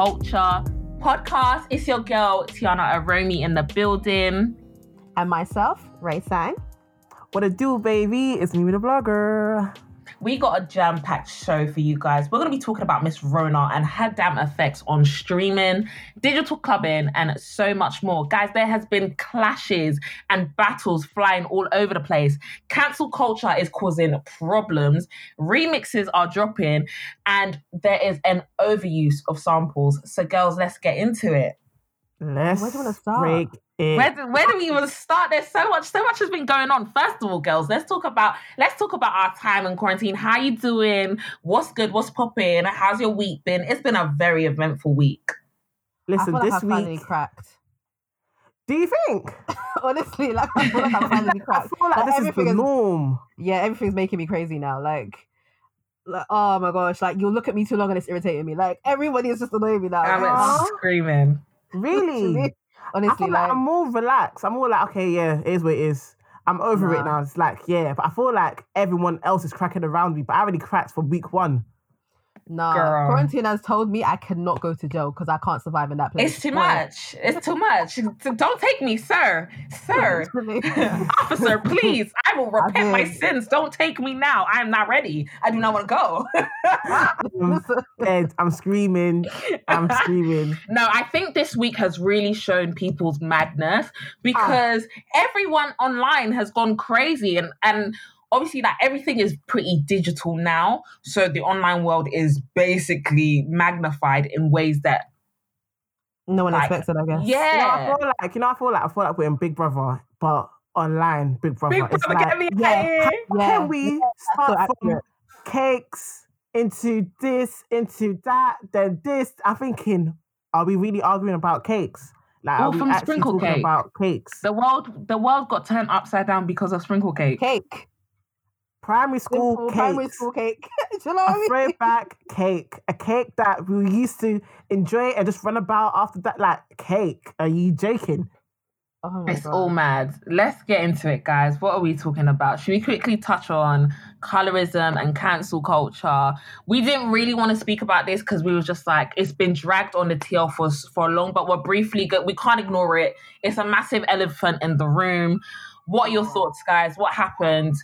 culture podcast. It's your girl, Tiana Aromi, in the building. And myself, Ray Sang. What a do, baby? It's me, the blogger we got a jam packed show for you guys. We're going to be talking about Miss Rona and her damn effects on streaming, digital clubbing, and so much more. Guys, there has been clashes and battles flying all over the place. Cancel culture is causing problems, remixes are dropping, and there is an overuse of samples. So, girls, let's get into it. Let's Where do you want to start? break it. Where do, where do we even start? There's so much, so much has been going on. First of all, girls, let's talk about let's talk about our time in quarantine. How you doing? What's good? What's popping? How's your week been? It's been a very eventful week. Listen, I this like week cracked. Do you think? Honestly, like I feel like I'm finally cracked. I feel like, like this is the norm. yeah, everything's making me crazy now. Like like, oh my gosh, like you'll look at me too long and it's irritating me. Like everybody is just annoying me now. I'm screaming. Really? Honestly, like, like, I'm more relaxed. I'm more like, okay, yeah, it is what it is. I'm over nah. it now. It's like, yeah, but I feel like everyone else is cracking around me, but I already cracked for week one. Nah, Girl. quarantine has told me I cannot go to jail because I can't survive in that place. It's too much. It's too much. Don't take me, sir. Sir. Officer, please. I will repent I my sins. Don't take me now. I'm not ready. I do not want to go. I'm, I'm screaming. I'm screaming. No, I think this week has really shown people's madness because everyone online has gone crazy and and obviously like everything is pretty digital now so the online world is basically magnified in ways that no one like, expected i guess yeah you know, i feel like you know i feel like i feel like we're in big brother but online big brother big it's brother, like yeah, how yeah. can we yeah. start so from cakes into this into that then this i'm thinking are we really arguing about cakes like, well, from sprinkle cake. about cakes? The world, the world got turned upside down because of sprinkle cake. Cake primary school cake. Primary school cake. Do you know what a throwback cake. A cake that we used to enjoy and just run about after that. Like cake. Are you joking? Oh it's God. all mad. Let's get into it, guys. What are we talking about? Should we quickly touch on colorism and cancel culture? We didn't really want to speak about this because we were just like, it's been dragged on the TL for for long, but we're briefly good. We can't ignore it. It's a massive elephant in the room. What are your thoughts, guys? What happened?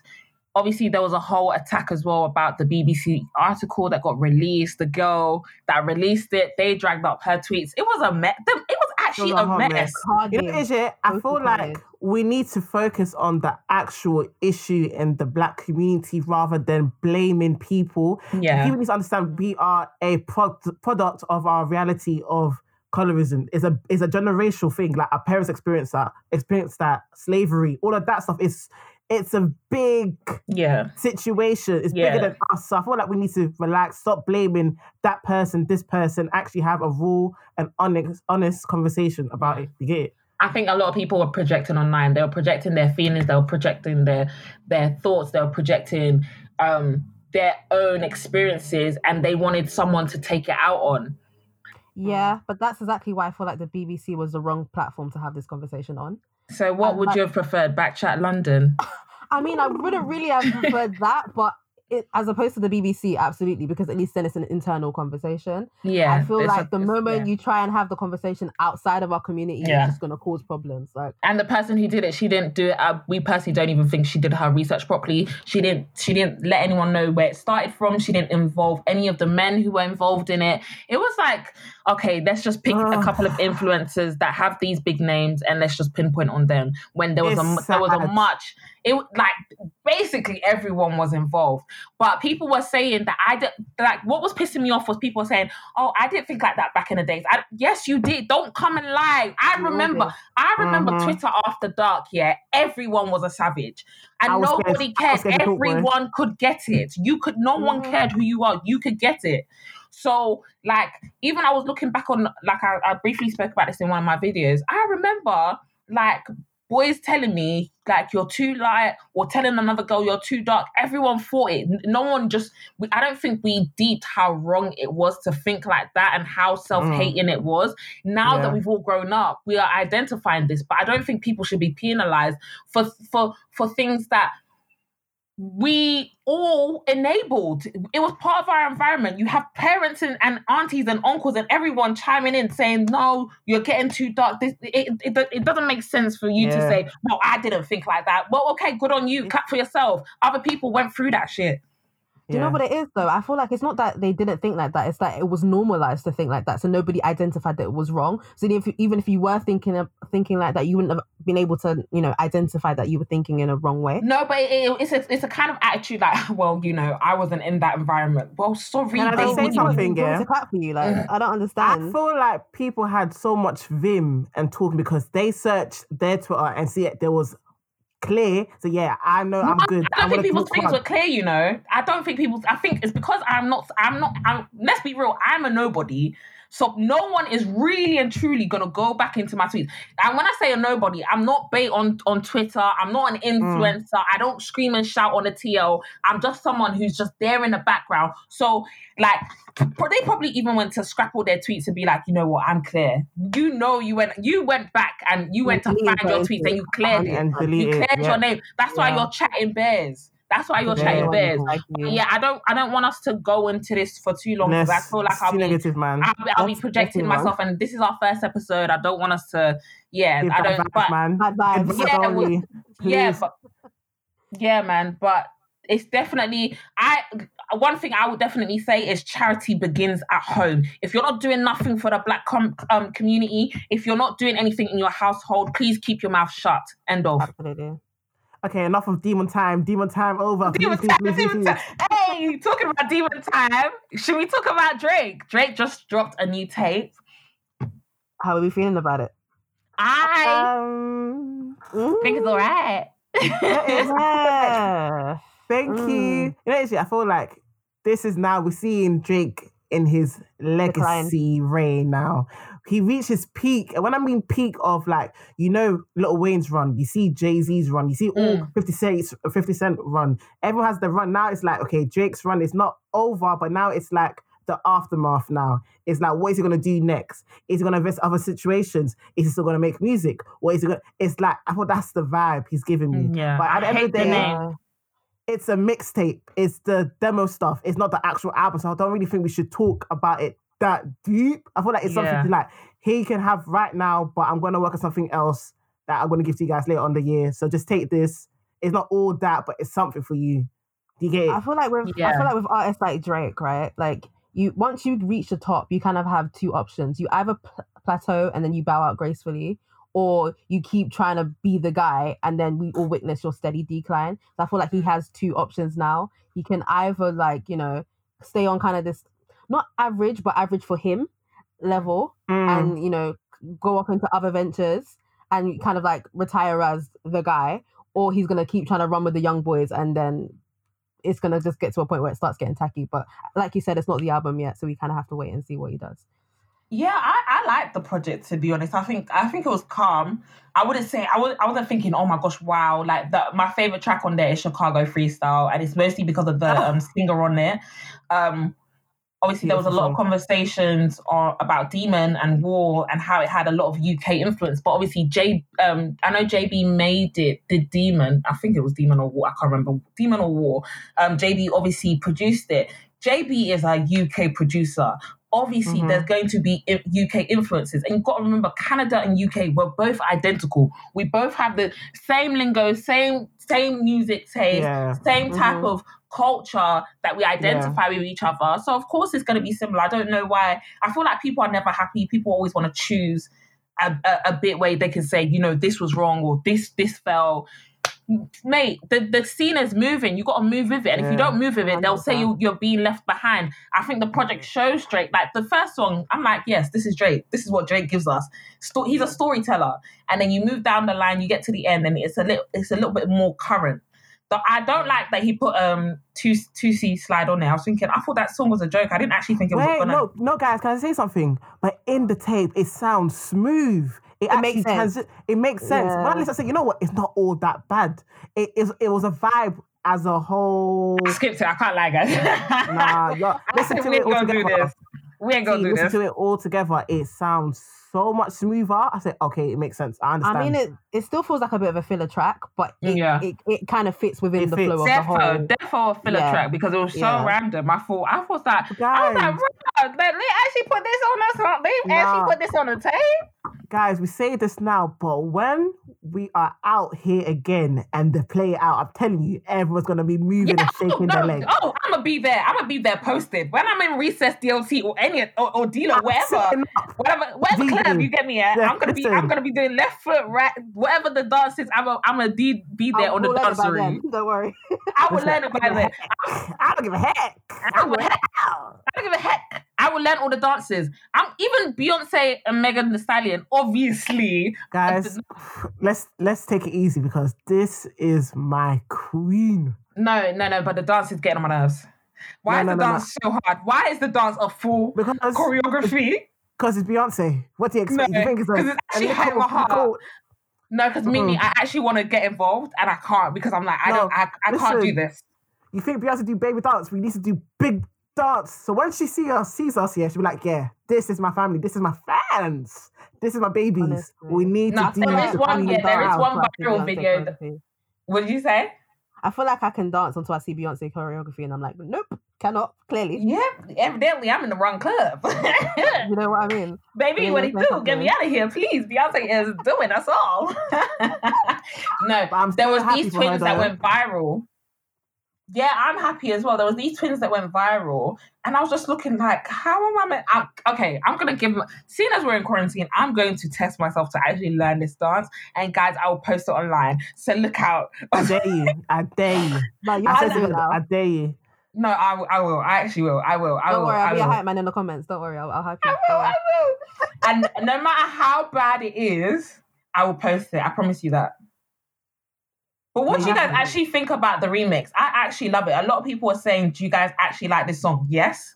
Obviously there was a whole attack as well about the BBC article that got released. The girl that released it, they dragged up her tweets. It was a mess. It was actually a, a, mess. You know, Ije, I feel like we need to focus on the actual issue in the black community rather than blaming people. Yeah. People need to understand we are a pro- product of our reality of colorism is a is a generational thing. Like our parents experienced that, experienced that slavery, all of that stuff is it's a big yeah situation. It's yeah. bigger than us. So I feel like we need to relax, stop blaming that person, this person, actually have a raw and honest, honest conversation about it. You get it? I think a lot of people were projecting online. They were projecting their feelings, they were projecting their their thoughts, they were projecting um their own experiences and they wanted someone to take it out on. Yeah, um, but that's exactly why I feel like the BBC was the wrong platform to have this conversation on. So, what and would like, you have preferred? Backchat London? I mean, I wouldn't really have preferred that, but it, as opposed to the BBC, absolutely, because at least then it's an internal conversation. Yeah, I feel like the moment yeah. you try and have the conversation outside of our community, yeah. it's just going to cause problems. Like, and the person who did it, she didn't do it. Uh, we personally don't even think she did her research properly. She didn't. She didn't let anyone know where it started from. She didn't involve any of the men who were involved in it. It was like, okay, let's just pick a couple of influencers that have these big names and let's just pinpoint on them. When there was it's a sad. there was a much it like basically everyone was involved but people were saying that i did like what was pissing me off was people saying oh i didn't think like that back in the days. I, yes you did. Don't come and lie. I remember i remember mm-hmm. twitter after dark yeah. Everyone was a savage and nobody cared. everyone could get it. You could no one mm-hmm. cared who you are. You could get it. So, like, even I was looking back on, like, I, I briefly spoke about this in one of my videos. I remember, like, boys telling me like you're too light or telling another girl you're too dark everyone thought it no one just i don't think we deeped how wrong it was to think like that and how self-hating mm. it was now yeah. that we've all grown up we are identifying this but i don't think people should be penalized for for for things that we all enabled. It was part of our environment. You have parents and, and aunties and uncles and everyone chiming in saying, "No, you're getting too dark." This it, it, it doesn't make sense for you to say, "Well, I didn't think like that." Well, okay, good on you. Clap for yourself. Other people went through that shit. Do you know what it is though? I feel like it's not that they didn't think like that. It's that it was normalized to think like that, so nobody identified that it was wrong. So if you, even if you were thinking of thinking like that, you wouldn't have been able to, you know, identify that you were thinking in a wrong way. No, but it, it's a it's a kind of attitude like, well, you know, I wasn't in that environment. Well, sorry, Can I they just say wouldn't. something? Do you want me yeah? to clap for you? Like Mm. I don't understand. I feel like people had so much vim and talking because they searched their Twitter and see it. There was clear. So yeah, I know I'm good. I don't I'm think people's things were clear, you know. I don't think people. I think it's because I'm not. I'm not. I'm, let's be real. I'm a nobody. So no one is really and truly gonna go back into my tweets. And when I say a nobody, I'm not bait on on Twitter. I'm not an influencer. I don't scream and shout on the TL. I'm just someone who's just there in the background. So like, they probably even went to scrap all their tweets and be like, you know what, I'm clear. You know, you went you went back and you went to find your tweets and you cleared it. and You it. cleared yeah. your name. That's why you're chatting bears. That's why you're Yeah. chatting bears. Like you. Yeah, I don't. I don't want us to go into this for too long because I feel like I'll too be, negative, man. I'll, be- I'll be projecting let's myself, and this is our first episode. I don't want us to. Yeah, Give I don't. vibes, But man. Bad vibes. Yeah, well, only, yeah, but yeah, man. But it's definitely. I one thing I would definitely say is charity begins at home. If you're not doing nothing for the black com- um, community, if you're not doing anything in your household, please keep your mouth shut. End of. Absolutely. Okay, enough of demon time. Demon time over. Demon please, time, please, demon please. time. Hey, talking about demon time. Should we talk about Drake? Drake just dropped a new tape. How are we feeling about it? I Um, think it's alright. Yeah. Thank Mm. you. You know, actually, I feel like this is now we're seeing Drake in his legacy reign now. He reached his peak. And when I mean peak of like, you know, Lil Wayne's run, you see Jay-Z's run, you see all Mm. 50 Cent's 50 Cent run. Everyone has the run. Now it's like, okay, Drake's run is not over, but now it's like the aftermath now. It's like, what is he gonna do next? Is he gonna invest other situations? Is he still gonna make music? What is he gonna it's like I thought that's the vibe he's giving me. Yeah, But at the I end of the day, name. it's a mixtape. It's the demo stuff. It's not the actual album. So I don't really think we should talk about it that deep. I feel like it's Yeah. something to like he can have right now, but I'm gonna work on something else that I'm gonna give to you guys later on the year. So just take this. It's not all that, but it's something for you. Do you get I feel like with I feel like with artists like Drake, right? Like you once you reach the top, you kind of have two options. You either pl- plateau and then you bow out gracefully, or you keep trying to be the guy and then we all witness your steady decline. So I feel like he has two options now. He can either like, you know, stay on kind of this not average, but average for him level Mm. and you know go off into other ventures and kind of like retire as the guy or he's gonna keep trying to run with the young boys and then it's gonna just get to a point where it starts getting tacky but like you said it's not the album yet so we kind of have to wait and see what he does Yeah, I, I like the project to be honest. I think I think it was calm. I wouldn't say I was I wasn't thinking, oh my gosh, wow. Like the, my favorite track on there is Chicago Freestyle, and it's mostly because of the um, singer on there. Um, obviously, there was a lot of conversations on, about Demon and War and how it had a lot of UK influence. But obviously, J um, I know JB made it. Did Demon? I think it was Demon or War. I can't remember. Demon or War. Um, JB obviously produced it. JB is a UK producer obviously Mhm. there's going to be UK influences. And you've got to remember, Canada and UK were both identical. We both have the same lingo, same same music taste, Yeah. same type Mhm. of culture that we identify with each other. So of course it's going to be similar. I don't know why. I feel like people are never happy. People always want to choose a, a, a bit where they can say, you know, this was wrong or this this fell. Mate, the, the scene is moving. You got to move with it, and if you don't move with it, they'll say you, you're being left behind. I think the project shows Drake. Like the first song, I'm like, yes, this is Drake. This is what Drake gives us. Sto- he's a storyteller, and then you move down the line, you get to the end, and it's a little, it's a little bit more current. But I don't like that he put um two Toosie Slide on there. I was thinking, I thought that song was a joke. I didn't actually think it was Wait, gonna. no, no, guys, can I say something? But in the tape, it sounds smooth. It, actually makes sense. transi- it makes sense. When I Yeah. listen, I say, you know what? It's not all that bad. It is. It was a vibe as a whole. I skipped it. I can't lie, guys. Nah, listen to it all gonna do together. We ain't gonna see, do listen this. to it all together, it sounds so much smoother. I said, okay, it makes sense. I understand. I mean, it it still feels like a bit of a filler track, but it, Yeah. it, it kind of fits within It the fits. flow of the whole. Defo, defo filler Yeah. track because it was so Yeah. random. I thought, I was like, I was like, "Bruh, they, they actually put this on us. They Nah. actually put this on the tape. guys, we say this now, but when we are out here again and they play it out, I'm telling you, everyone's gonna be moving and oh, shaking no, their legs. oh, I'm gonna be there. I'm gonna be there posted when I'm in recess, DLT, or any or, or deal or whatever. sitting up. Whatever, whatever You get me at, Yeah, I'm gonna be. I'm gonna be doing left foot, right, whatever the dance is. I'm. A, I'm gonna be, be there I'll on the dance it then, Don't worry. I will Listen, learn it by then. I don't give a heck. I will. I don't give a heck. I will learn all the dances. I'm even Beyonce and Megan Thee Stallion. Obviously, Guys, let's let's take it easy because this is my queen. no, no, no. But the dance is getting on my nerves. Why No, is no, the no, dance so hard? Why is the dance a full Because choreography? Because it's Beyonce. What do you expect? No, you think it's a, 'cause it's actually a high little- my heart. little- No, because mm-hmm. Mimi, Mm-mm. I actually want to get involved and I can't because I'm like, I No, don't, I, I can't do listen. this. You think Beyonce do baby dance? We need to do big dance. So when she see us, sees us, yeah, she'll be like, yeah, this is my family. This is my fans. This is my babies. Honestly. We need No, to do there is the one- family yeah, there is one Until I see viral video that- What did you say? I feel like I can dance until I see Beyonce choreography, and I'm like, nope, cannot. Clearly, Yeah, evidently I'm in the wrong club. you know what I mean. Baby, what do you do? Get me out of here, please. Beyonce is doing us all. no, But I'm there was these twins that went viral. Yeah, I'm happy as well. There was these twins that went viral, and I was just looking like, how am I? Meant, I'm, okay, I'm gonna give. Seeing as we're in quarantine, I'm going to test myself to actually learn this dance. And guys, I will post it online. So look out. I dare you. I dare you. No, you I have said to do to it. I dare you. No, I, will- I will. I actually will. I will. I Don't will. worry, I I'll be a hype man in the comments. Don't worry, I'll, I'll hype you. I will. I will. And no matter how bad it is, I will post it. I promise you that. But what do you you guys actually think about the remix? I actually love it. A lot of people are saying, "Do you guys actually like this song?" Yes.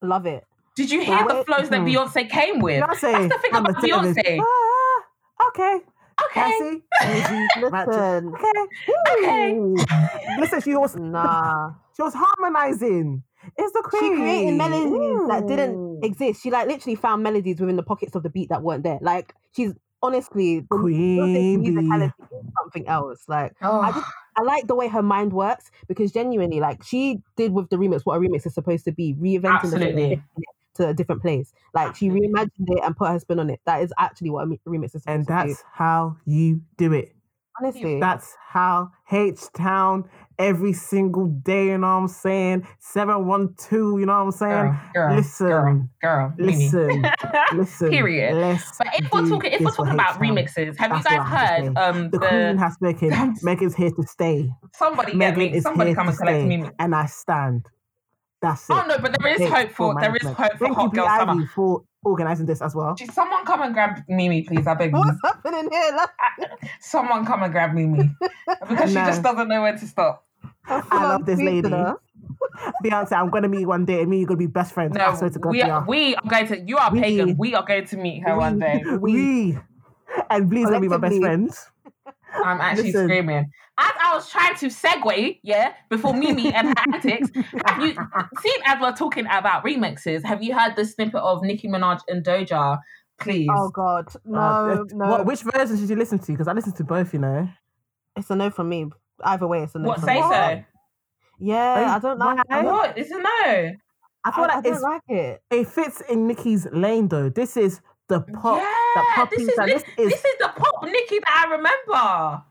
Love it. Did you hear the flows that hmm. Beyonce came with? Beyonce. That's the thing about. Beyonce. Ah, okay. Okay. Cassie. Right, Listen, Okay. Okay. Listen, she was nah. she was harmonizing. It's the queen. She queen. created melodies that didn't exist. She like literally found melodies within the pockets of the beat that weren't there. Like she's honestly the Queen musicality is something else. Like Oh, I just ah. I like the way her mind works because genuinely, like she did with the remix what a remix is supposed to be, reinventing Absolutely. thing to a different place. Like she reimagined it and put her spin on it. That is actually what a remix is supposed And that's how you do it. Honestly, That's how H Town every single day, you know what I'm saying? 712, you know what I'm saying? girl, girl, Listen. girl, girl, Listen, listen. Period. Let's But if we're talking, if we're talking about remixes, have you That's guys I have to heard um The, the, Queen has spoken. Megan's here to stay. somebody get Megan me, is somebody come and collect me. And I stand. That's it. Oh no, but there is Thanks hope for there is hope for Thank Hot you, Girl. Summer. For organizing this as well. Just Someone come and grab Mimi, please. I beg you. what's happening here? Like, Someone come and grab Mimi because she just doesn't know when to stop. I, I love this lady. Beyonce, I'm gonna meet you one day, and me, you're gonna be best friends. I No, swear to God, we we are, are. we are going to. You are We- pagan. We are going to meet her one day. We. And please don't be my best Collectively. friends. I'm actually Listen. screaming. As I was trying to segue, yeah, before Mimi and her antics, have you seen as we're talking about remixes? Have you heard the snippet of Nicki Minaj and Doja? Please. Oh God, no, Uh, no. What, which version did you listen to? Because I listened to both, you know. It's a no from me. Either way, it's a no. what say me. so? Yeah, Hey, I don't like. I, why? don't- What? It's a no. I I, feel I like don't it's, like it. it fits in Nicki's lane, though. This is the pop. the yeah, pop this is, this, this is. this is the pop Nicki that I remember.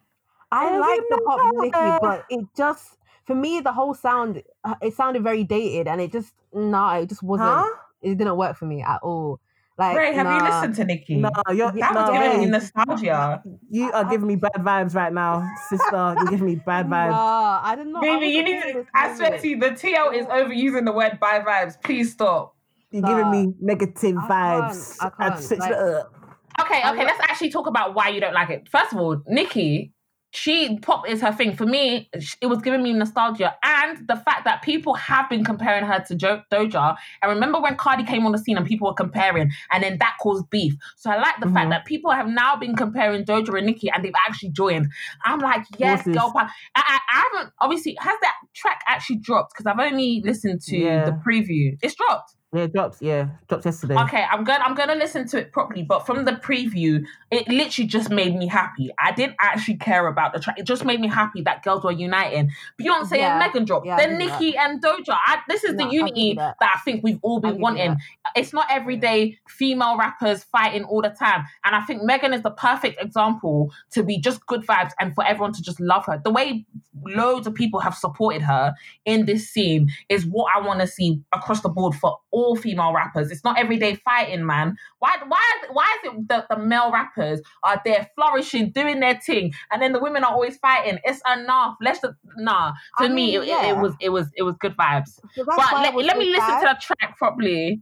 I Every like the pop minute. Nicki, but it just for me the whole sound uh, it sounded very dated, and it just nah, it just wasn't. Huh? It didn't work for me at all. Like, Ray, have you listened to Nicki? No, you're, that no, was giving me nostalgia. you are giving me bad vibes right now, sister. You're giving me bad vibes. Nah, I did not. I Baby, you need feeling to. this I swear to you, the TL is overusing the word by vibes. Please stop. You're giving me negative I can't, vibes. I can't, switch like- Okay, okay, let's actually talk about why you don't like it. First of all, Nicki, she pop is her thing. For me, it was giving me nostalgia and the fact that people have been comparing her to jo- Doja. And remember when Cardi came on the scene and people were comparing, and then that caused beef. So I like the fact Mhm. that people have now been comparing Doja and Nicki, and they've actually joined. I'm like, yes, Horses. girl. power. I, I, I haven't obviously has that track actually dropped because I've only listened to Yeah. the preview. It's dropped. Yeah, it drops. Yeah, dropped yesterday. Okay, I'm gonna I'm going to listen to it properly. But from the preview, it literally just made me happy. I didn't actually care about the track. It just made me happy that girls were uniting. Beyonce Yeah, and Megan dropped. yeah, then give you Nicki and Doja. I, this is No, the I'll give you unity that. that. I think we've all been wanting. It's not everyday female rappers fighting all the time. And I think Megan is the perfect example to be just good vibes and for everyone to just love her. The way loads of people have supported her in this scene is what I want to see across the board for all female rappers. It's not everyday fighting, man. Why why why is it that the male rappers are there flourishing, doing their thing, and then the women are always fighting? It's enough. Let's just, nah. To I me, mean, it, it- yeah. it was it was it was good vibes. So But let, let me listen sad. to the track properly.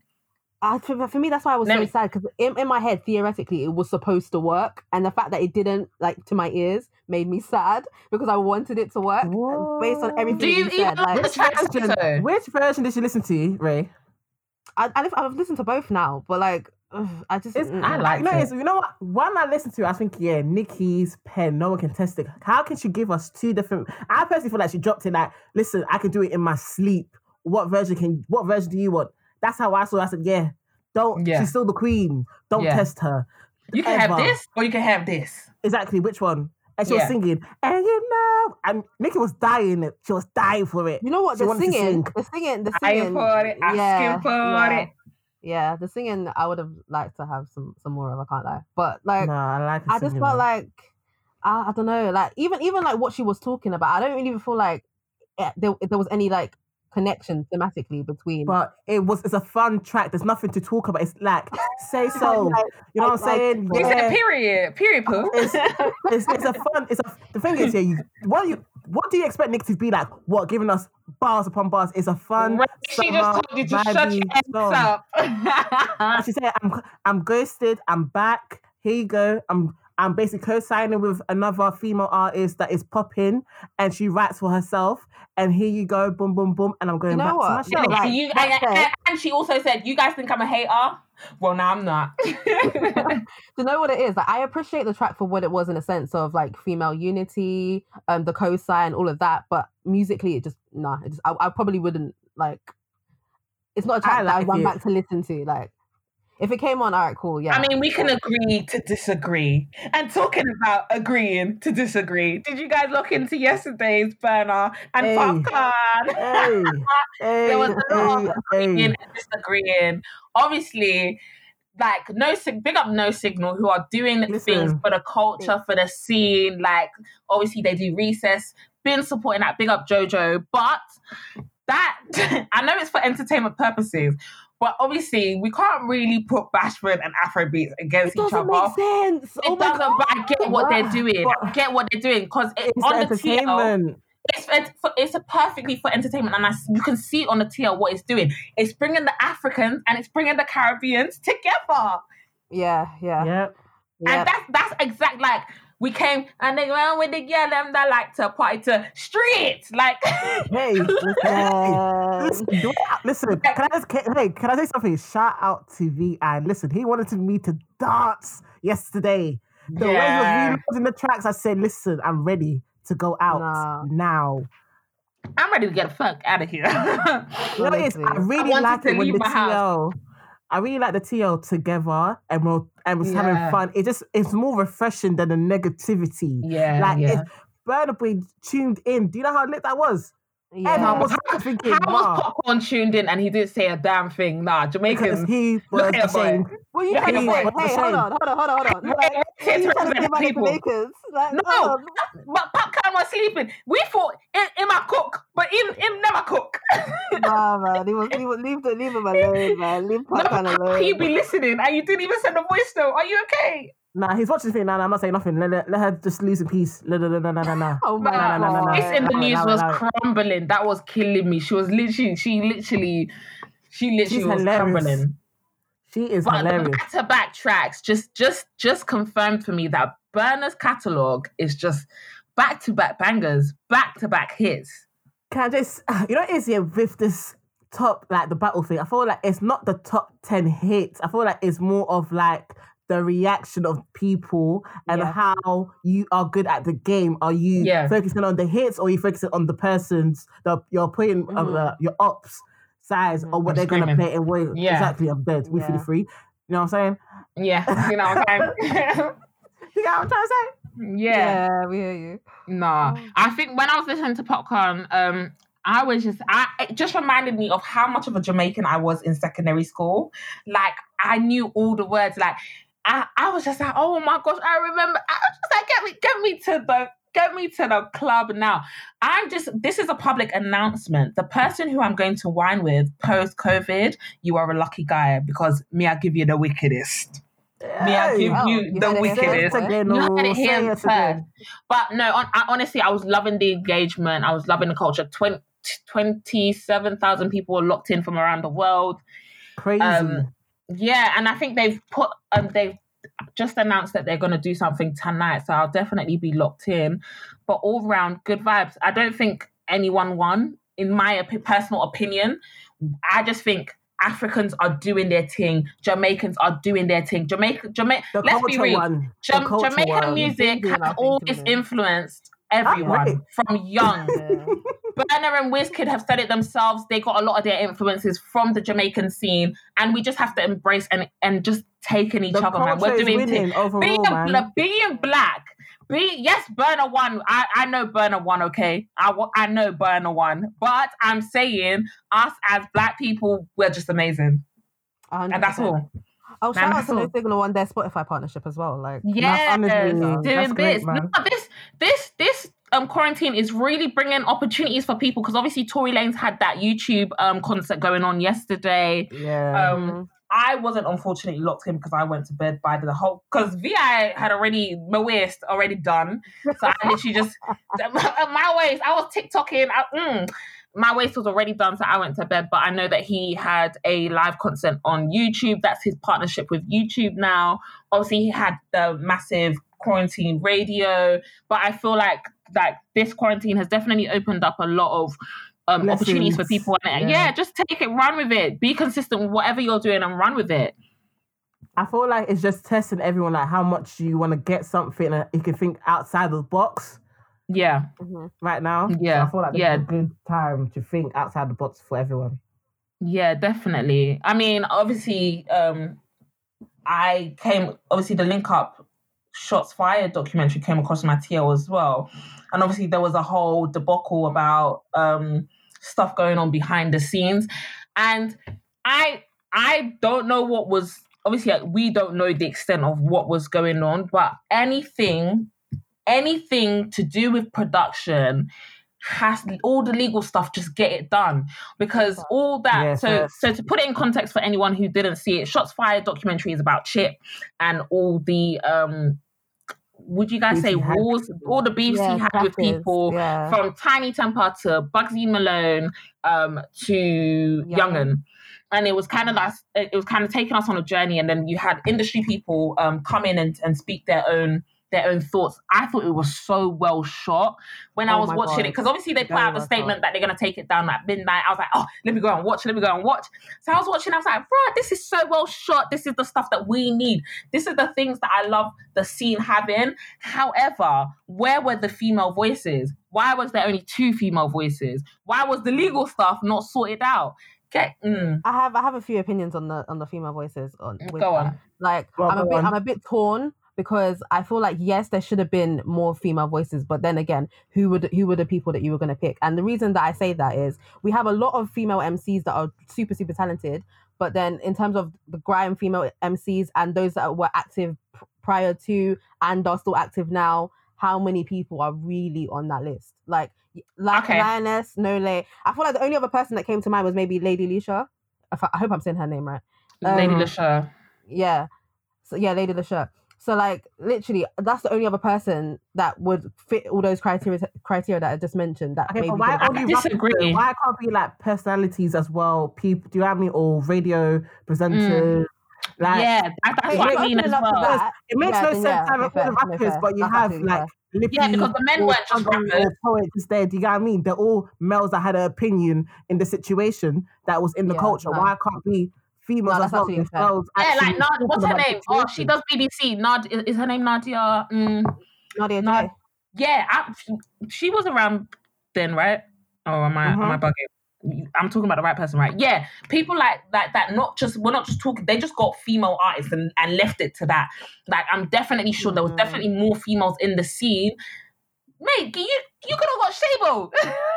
Uh, for, for me, that's why I was Let so me- sad because in, in my head, theoretically, it was supposed to work, and the fact that it didn't, like to my ears, made me sad because I wanted it to work based on everything Do you you even said. Like, like the track version, which version did you listen to, Ray? I, I've, I've listened to both now, but like, ugh, I just It's, I like you know, it. it's, you know what? When I listened to I think yeah, Nicki's pen, no one can test it. How can she give us two different? I personally feel like she dropped it. Like, listen, I can do it in my sleep. What version can? What version do you want? That's how I saw. it. I said, yeah, don't. Yeah. She's still the queen. Don't Yeah. test her. You can have this or you can have this. Exactly. Which one? And she Yeah. was singing, and you know, and Nicki was dying. She was dying for it. You know what? She The singing, sing. the singing, the I singing. for it, asking yeah, for yeah, it. yeah, the singing. I would have liked to have some some more of. I can't lie, but like, no, I like. her I just felt man. like I, I don't know, like even even like what she was talking about. I don't really even feel like eh, there there was any like connection thematically between. But it was. It's a fun track. There's nothing to talk about. It's like say so. Like, You know what I'm saying? like- Is it Yeah. period? Period, poo. It's, it's, it's a fun. It's a. The thing is, yeah. You, what do you what do you expect Nick to be like? What giving us bars upon bars? It's a fun. Right, she just told you to shut vibey your ass And up. she said, "I'm I'm ghosted. I'm back. Here you go. I'm I'm basically co-signing with another female artist that is popping, and she writes for herself. And here you go, boom, boom, boom. And I'm going know back what? to my show. Like, and, you, and, and- and she also said, "You guys think I'm a hater? Well, now I'm not." Do you know what it is? Like I appreciate the track for what it was in a sense of like female unity, um, the co-sign, all of that. But musically, it just nah. It just, I, I probably wouldn't like. It's not a track that I like run it. back to listen to. Like, if it came on, all right, cool, yeah. I mean, we can agree to disagree. And talking about agreeing to disagree, did you guys look into yesterday's Burna and Hey. Popcaan? Hey, hey, There was a lot of agreeing and disagreeing. Obviously, like no sig- big up no signal who are doing things for the culture, for the scene. Like obviously they do recess, been supporting that big up Jojo, but that I know it's for entertainment purposes. But obviously, we can't really put Bashment and Afrobeats it against each doesn't other. make sense. It oh doesn't, God. but I get what they're doing. I get what they're doing because it, It's on the TL, entertainment. it's it's, a perfectly for entertainment, and I, s- you can see on the TL what it's doing. It's bringing the Africans and it's bringing the Caribbeans together, Yeah, yeah, Yeah. yeah. and that's that's exact like we came and they went with the girl them that like to party to street like. Hey, listen, Yeah. listen, listen, can I just, can, hey, can I say something? Shout out to V and listen, he wanted me to dance yesterday. The way he Yeah. was reloading the tracks, I said, listen, I'm ready to go out Nah. now. I'm ready to get the fuck out of here. You know it is? I really wanted like it when leave the my house. TL, I really like the TL together and we're and was Yeah. having fun. It just it's more refreshing than the negativity. yeah, like yeah. Boy tuned in, do you know how lit that was? Yeah. Everyone was How- thinking, How was wow, Popcaan tuned in and he didn't say a damn thing? Nah, because Jamaicans. he was Look at boy. ashamed. What are you Yeah, trying to he say? Hey, hold on, hold on, hold on, hold on. Hey, Like, hey, are you trying to represent say about the people. Like, No. hold on. But Popcaan was sleeping. We thought him, him a cook, but him him never cook. Nah, man. He was, he was, leave, the, leave him alone, man. Leave no, Popcaan how alone. he be listening and you didn't even send a voice note. Are you okay? Nah, he's watching the thing. Nah, nah, I'm not saying nothing. Let, let, let her just lose in peace. Oh, nah, nah, nah, nah, nah, nah, nah. Oh my Nah, nah, nah, nah, nah. god. This in the allow news allow was allow it. crumbling. That was killing me. She was literally, she literally, she literally She's was hilarious. crumbling. She is But hilarious. back to back tracks just just just confirmed for me that Burna's catalog is just back to back bangers, back to back hits. Can I just, you know, what it is here with this top, like the battle thing? I feel like it's not the top 10 hits. I feel like it's more of like the reaction of people and Yeah. how you are good at the game. Are you Yeah. focusing on the hits or are you focusing on the persons that you're putting, uh, Mhm. uh, your ops? size or what I'm they're gonna play in way Yeah. exactly I'm dead. We Yeah. feel free. You know what I'm saying? Yeah, you know what I'm saying? You get what I'm trying to say? yeah. we hear you. Nah. Oh. I think when I was listening to Popcaan, um, I was just I it just reminded me of how much of a Jamaican I was in secondary school. Like I knew all the words. Like I, I was just like, oh my gosh, I remember I was just like, get me, get me to the get me to the club now. I'm just this is a public announcement. The person who I'm going to wine with post COVID, you are a lucky guy because me, I give you the wickedest. Me, I give Oh, you you the heard it here say wickedest. again, You oh, heard it here first. But no, on, I, honestly, I was loving the engagement. I was loving the culture. 20, 27,000 people were locked in from around the world. Crazy. Um, yeah, and I think they've put, um, they've just announced that they're going to do something tonight. So I'll definitely be locked in. But all round, good vibes. I don't think anyone won, in my op- personal opinion. I just think Africans are doing their thing. Jamaicans are doing their thing. Jamaica, Jamaica. let's be real. Jam- Jamaican one. music has always doing right. everyone from young. Burna and Wizkid have said it themselves. They got a lot of their influences from the Jamaican scene, and we just have to embrace and and just take in each The other, man. We're doing things. overall, Being, man. being black, be yes, Burna one. I, I know Burna one. Okay, I I know Burna one. but I'm saying us as black people, we're just amazing, and that's all. Oh, shout out to all. Signal on their Spotify partnership as well. Like, Yeah, doing that's bits. No, this this this um quarantine is really bringing opportunities for people because obviously Tory Lanez had that YouTube um concert going on yesterday. yeah. Um, I wasn't unfortunately locked in because I went to bed by the whole because VI had already my waist already done, so I literally just my waist. I was TikToking. I, mm, my waist was already done, so I went to bed. But I know that he had a live concert on YouTube. That's his partnership with YouTube now. Obviously, he had the massive quarantine radio, but I feel like like this quarantine has definitely opened up a lot of um, opportunities for people. And Yeah. yeah, just take it, run with it, be consistent with whatever you're doing, and run with it. I feel like it's just testing everyone, like how much you want to get something and you can think outside the box Yeah, Mhm. right now. So Yeah, I feel like yeah. a good time to think outside the box for everyone. yeah, definitely. I mean, obviously, um, I came obviously the link up shots fired documentary came across my TL as well, and obviously there was a whole debacle about um stuff going on behind the scenes, and I I don't know what was obviously like, we don't know the extent of what was going on, but anything anything to do with production has all the legal stuff just get it done because all that Yes, so yes. so to put it in context for anyone who didn't see it shots fired documentary is about chip and all the um would you guys Beef say wars all the beefs Yeah, he had with clashes, people Yeah. from Tinie Tempah to Bugzy Malone um, to Yungen. Yungen. And it was kind of like it was kind of taking us on a journey, and then you had industry people um, come in and, and speak their own their own thoughts. I thought it was so well shot when I Oh was watching God. it because obviously they put Very out the statement shot. that they're gonna take it down at midnight. I was like, oh, let me go and watch, let me go and watch. So I was watching, I was like, bro, this is so well shot. This is the stuff that we need. This is the things that I love the scene having. However, where were the female voices? Why was there only two female voices? Why was the legal stuff not sorted out? Get mm, I have I have a few opinions on the on the female voices on go that. on. Like Well, I'm a bit on. I'm a bit torn because I feel like yes there should have been more female voices but then again who would who were the people that you were going to pick and the reason that I say that is we have a lot of female MCs that are super super talented but then in terms of the grime female MCs and those that were active prior to and are still active now how many people are really on that list like like Okay. Lioness No Lay I feel like the only other person that came to mind was maybe Lady Lisha I, I hope I'm saying her name right Lady Um, Lashur. yeah. So yeah, Lady Leshurr. So like literally, that's the only other person that would fit all those criteria criteria that I just mentioned. That Okay, maybe but why could have- I only disagree. rappers? Why can't be like personalities as well? People, do you know what I? Or radio presenters? Mm. Like, yeah, that's Hey, what I you mean as it well. that, it makes yeah, no sense yeah, to have all the no, rappers, fair. but you That's have absolutely like Lippy Yeah, because the men weren't just rappers. or poet just there. Do you know what I mean? They're all males that had an opinion in the situation that was in the Yeah, culture. no. Why can't be females No, as well? themselves Yeah, like Nad, what's her name? Oh, she does BBC. Nad is her name Nadia? Mm, Nadia Nad- yeah, I, she was around then, right? Oh, am I am I bugging? I'm talking about the right person, right? Yeah, people like like that. Not just we're not just talking. They just got female artists and, and left it to that. Like I'm definitely sure there was Mhm. definitely more females in the scene. Mate, you you could have got Shaybo.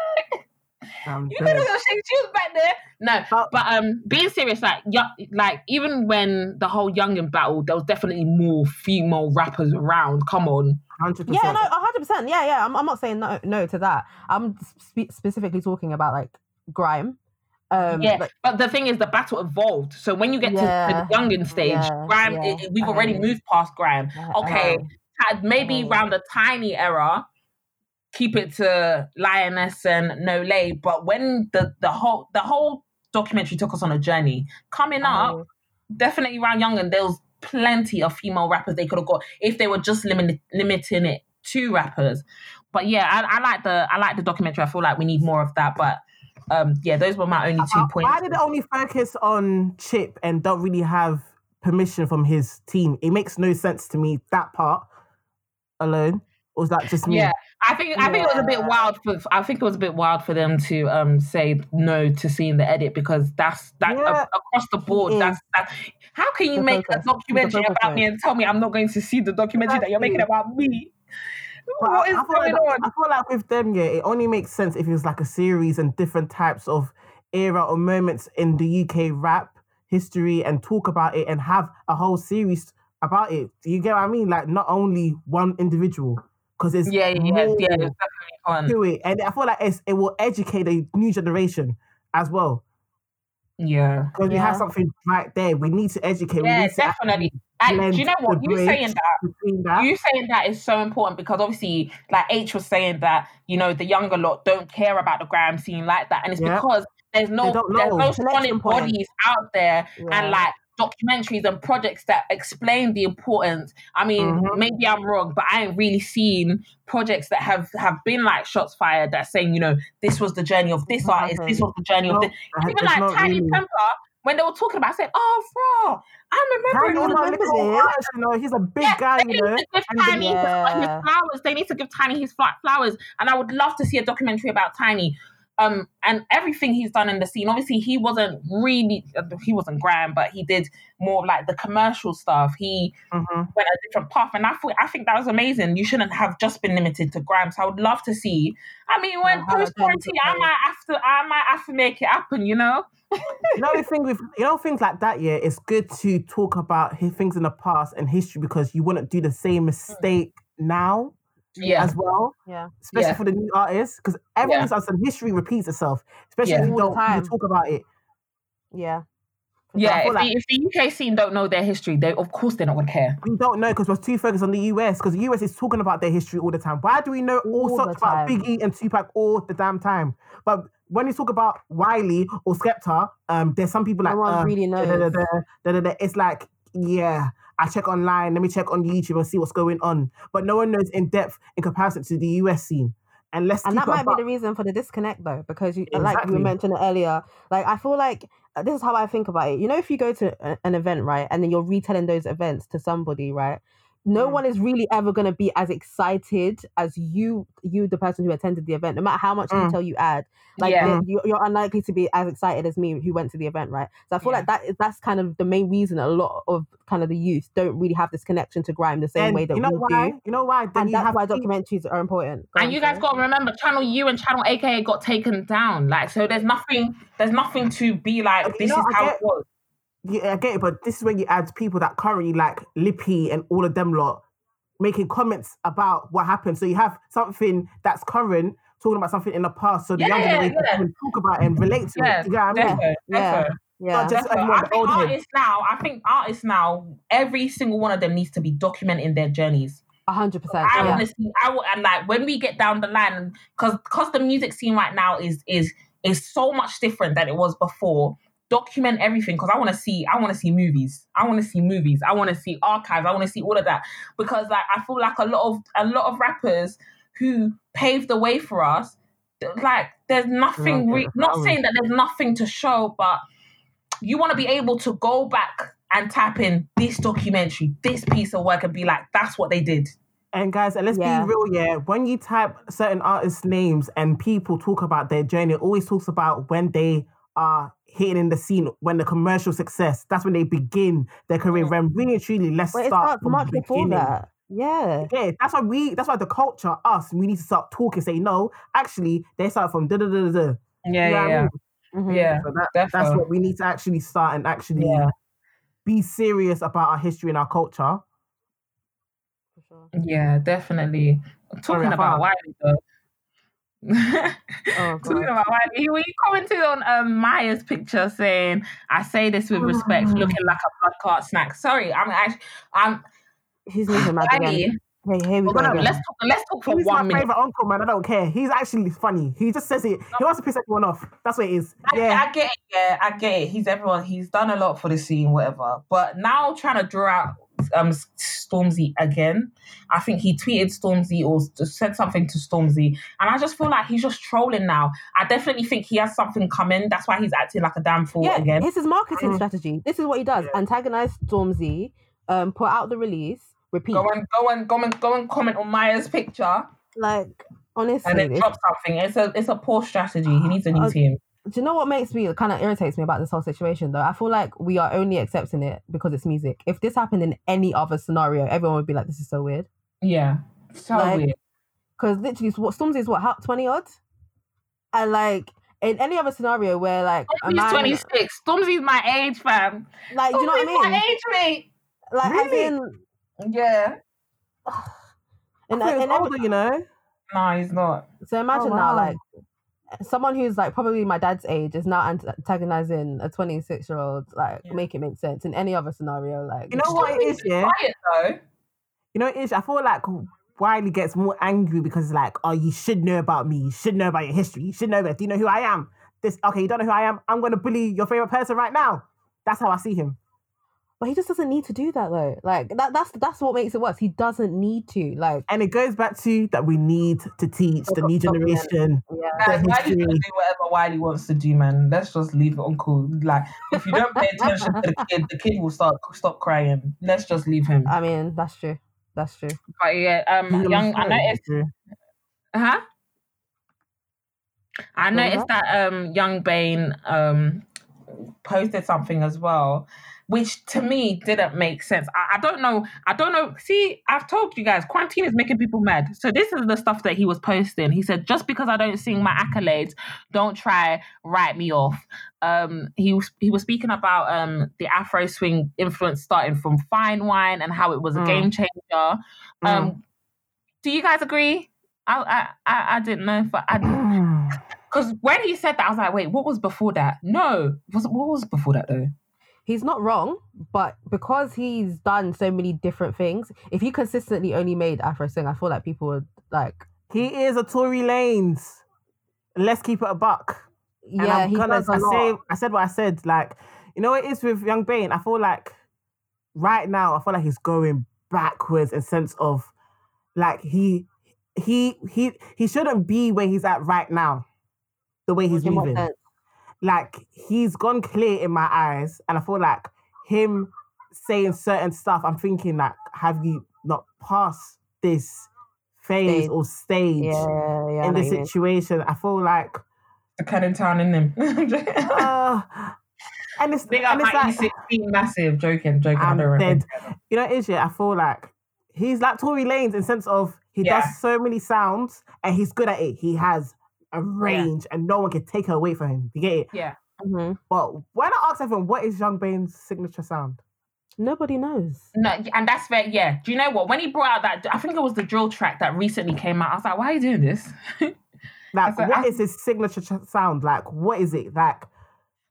Um, you could have got Shaybo. She back there. No, But- but um, being serious, like yeah, like even when the whole Yungen battle, there was definitely more female rappers around. Come on. hundred percent. Yeah, percent. no, hundred percent. Yeah, yeah. I'm, I'm not saying no, no to that. I'm spe- specifically talking about like grime. Um, Yeah, like, but the thing is, the battle evolved. So when you get Yeah, to the Yungen stage, yeah, Grime, yeah, it- it- we've I already moved past Grime. I- I Okay, know. had maybe know. around the Tinie era, keep it to Lioness and No Lay. But when the the whole the whole documentary took us on a journey, coming I up, definitely around Yungen, there was plenty of female rappers they could have got if they were just limit, limiting it to rappers. But yeah, I, I like the I like the documentary. I feel like we need more of that. But um, yeah, those were my only two Uh, points. Why did it only focus on Chip and don't really have permission from his team? It makes no sense to me that part alone. Or was that just me? Yeah, I think I think it was a bit wild for I think it was a bit wild for them to um say no to seeing the edit because that's that Yeah, a- across the board. That's that. How can you The make focus. a documentary about me and tell me I'm not going to see the documentary that you're making about me? But What is I going like, on? I feel like with them, yeah, it only makes sense if it was like a series and different types of era or moments in the UK rap history and talk about it and have a whole series about it. Do you get what I mean? Like not only one individual, because it's Yeah, yeah, yeah, more yeah. It's definitely fun. to it, and I feel like it's, it will educate a new generation as well. Yeah, Because we have something right there. We need to educate. we yeah, to definitely. I, do you know what you saying that? that. You saying that is so important because obviously, like H was saying that you know the younger lot don't care about the grime scene like that, and it's Yeah. because there's no there's no solid bodies out there Yeah. and like documentaries and projects that explain the importance. I mean, Mhm. maybe I'm wrong, but I ain't really seen projects that have have been like shots fired that saying you know this was the journey of this What artist, this was the journey of No, this. Even it's like Tinie really. Temper. When they were talking about, it, I said, "Oh, bro, I'm remembering Tinie all is the my remember little this. artist, you know. He's a big Yeah, guy, they you know. need to give Tinie his- his Yeah. flowers. They need to give Tinie his fla- flowers. And I would love to see a documentary about Tinie. Um, and everything he's done in the scene. Obviously, he wasn't really he wasn't grand, but he did more like the commercial stuff. He Mhm. went a different path, and I thought I think that was amazing. You shouldn't have just been limited to grime. So I would love to see. I mean, when it post quarantine, I might have to I might have to make it happen. You know? you know the thing with you know things like that yeah it's good to talk about things in the past and history because you wouldn't do the same mistake now Yeah. as well Yeah. especially Yeah. for the new artists because everyone's Yeah. needs to history repeats itself especially Yeah. if you don't really time. talk about it Yeah. Yeah, if, like- the, if the UK scene don't know their history, they of course they're not gonna care. we don't know because we're too focused on the US because the US is talking about their history all the time why do we know all, All sorts about. Biggie and Tupac all the damn time but when you talk about Wiley or Skepta um there's some people like one um, really da, da, da, knows. da, da, da, da. It's like, yeah, I check online, let me check on YouTube and see what's going on. But no one knows in depth in comparison to the US scene. And let's and that might be the reason for the disconnect though because you like Exactly. we mentioned earlier like i feel like uh, this is how i think about it you know if you go to a- an event right and then you're retelling those events to somebody right no Mm. one is really ever going to be as excited as you you the person who attended the event no matter how much Mm. detail you add like Yeah. the- you- you're unlikely to be as excited as me who went to the event right so i feel Yeah. like that is that's kind of the main reason a lot of kind of the youth don't really have this connection to grime the same and way that you know we why? do You know why? Then and that's have why documentaries are important Go And you guys got to remember, Channel U and Channel AKA got taken down. Like, so there's nothing, there's nothing to be like. This you know, is how get- it was. Yeah, I get it, but this is when you add people that currently like Lippy and all of them lot making comments about what happened. So you have something that's current talking about something in the past, so the Yeah, young yeah, yeah. can talk about it and relate to Yeah, it. You get what I mean? Defo, Yeah. defo, yeah just defo. I the think old heads. artists now, I think artists now, every single one of them needs to be documenting their journeys. A hundred percent. I Yeah. want to. I want, and like when we get down the line, because because the music scene right now is is is so much different than it was before. Document everything because I want to see. I want to see movies. I want to see movies. I want to see archives. I want to see all of that because like I feel like a lot of a lot of rappers who paved the way for us, like there's nothing. Re- not saying that there's nothing to show, but you want to be able to go back and tap in this documentary, this piece of work, and be like, that's what they did. And guys, and let's Yeah. be real, yeah. When you type certain artists' names and people talk about their journey, it always talks about when they are hitting in the scene, when the commercial success, that's when they begin their career. When really truly, let's But start from much the before beginning. that. Yeah. Yeah, that's why we. That's why the culture, us, we need to start talking. Say no, actually, they start from da da da da. da. Yeah, You know yeah, what I yeah. mean? Mhm. Yeah, So that, that's what we need to actually start and actually Yeah. be serious about our history and our culture. Yeah, definitely. Sorry, Talking I about found- Wiley though. Oh Talking about when you commented on um, Maya's picture saying, "I say this with respect, Oh. looking like a blood clot snack." Sorry, I'm actually, I'm He's Wiley. again. Hey, here we go gonna let's talk. Let's talk for He's my one minute. favorite uncle, man. I don't care. He's actually funny. He just says it. He wants to piss everyone off. That's what it is. I, Yeah. I get it. Yeah, I get it. He's everyone. He's done a lot for the scene, whatever. But now trying to draw out um Stormzy again. I think he tweeted Stormzy or said something to Stormzy, and I just feel like he's just trolling now. I definitely think he has something coming. That's why he's acting like a damn fool Yeah, again. it's his marketing Mm. strategy. This is what he does: antagonize Stormzy, um, put out the release, repeat. Go and go and go and go and comment on Maya's picture, Like honestly, and then drop something. It's a it's a poor strategy. He needs a new Uh, team. Do you know what makes me kind of irritates me about this whole situation though? I feel like we are only accepting it because it's music. If this happened in any other scenario, everyone would be like, "This is so weird." Yeah, so Like, weird. Because literally, what Stormzy is what how twenty odd, and like in any other scenario where like a Stormzy's man, twenty six. Stormzy's my age, fam. like do you know what I mean? My age, mate. Like as Really? in, Yeah. And, I thought he every- older, you know. No, he's not. so oh, imagine Oh, now like someone who's like probably my dad's age is now antagonizing a twenty six year old. Like Yeah. make it make sense in any other scenario. Like You know what it is, yeah. Quiet though. You know, it is. I feel like Wiley gets more angry because it's like, oh, you should know about me. You should know about your history. You should know that. Do you know who I am? This okay? You don't know who I am? I'm going to bully your favorite person right now. That's how I see him. But he just doesn't need to do that though. Like that that's that's what makes it worse. He doesn't need to. Like And it goes back to that we need to teach the new generation. yeah. Guys, The Wiley's gonna do whatever Wiley wants to do, man. Let's just leave it on cool. Like, if you don't pay attention to the kid, the kid will start stop crying. Let's just leave him. I mean, that's true. That's true. But yeah, um, young. I noticed. Huh? I noticed that um, Young Bane um posted something as well, which to me didn't make sense. I, I don't know. I don't know. See, I've told you guys, quarantine is making people mad. So this is the stuff that he was posting. He said, "Just because I don't sing my accolades, don't try write me off." Um, he was he was speaking about um the Afro swing influence starting from Fine Wine and how it was a Mm. game changer. Um, do you guys agree? I I I, I didn't know if I. I because when he said that, I was like, wait, what was before that? No, was what was before that though? He's not wrong, but because he's done so many different things, if he consistently only made Afro swing, I feel like people would like He is a Tory Lanez. Let's keep it a buck. And yeah, I'm he gonna does a I lot. say I said what I said. Like, you know what it is with Young Bane? I feel like right now, I feel like he's going backwards in sense of like he he he he shouldn't be where he's at right now. The way he's moving. sense? Like he's gone clear in my eyes, and I feel like him saying certain stuff, I'm thinking like, have you not passed this phase Stage. or stage Yeah, yeah. I in the what mean. situation? I feel like The Cannon Town in him. uh, and it's, Big and up it's like, 1916, massive. Joking, joking. I I'm don't dead. you know, it is yeah. I feel like he's like Tory Lanez in sense of he Yeah. does so many sounds and he's good at it. He has a range and no one can take her away from him. You get it? Yeah. Mhm. But when I ask everyone, what is Young Bane's signature sound? Nobody knows. No, and that's fair. Yeah. Do you know what? When he brought out that, I think it was the drill track that recently came out. I was like, why are you doing this? Like, said, what I- is his signature ch- sound? Like, what is it? Like,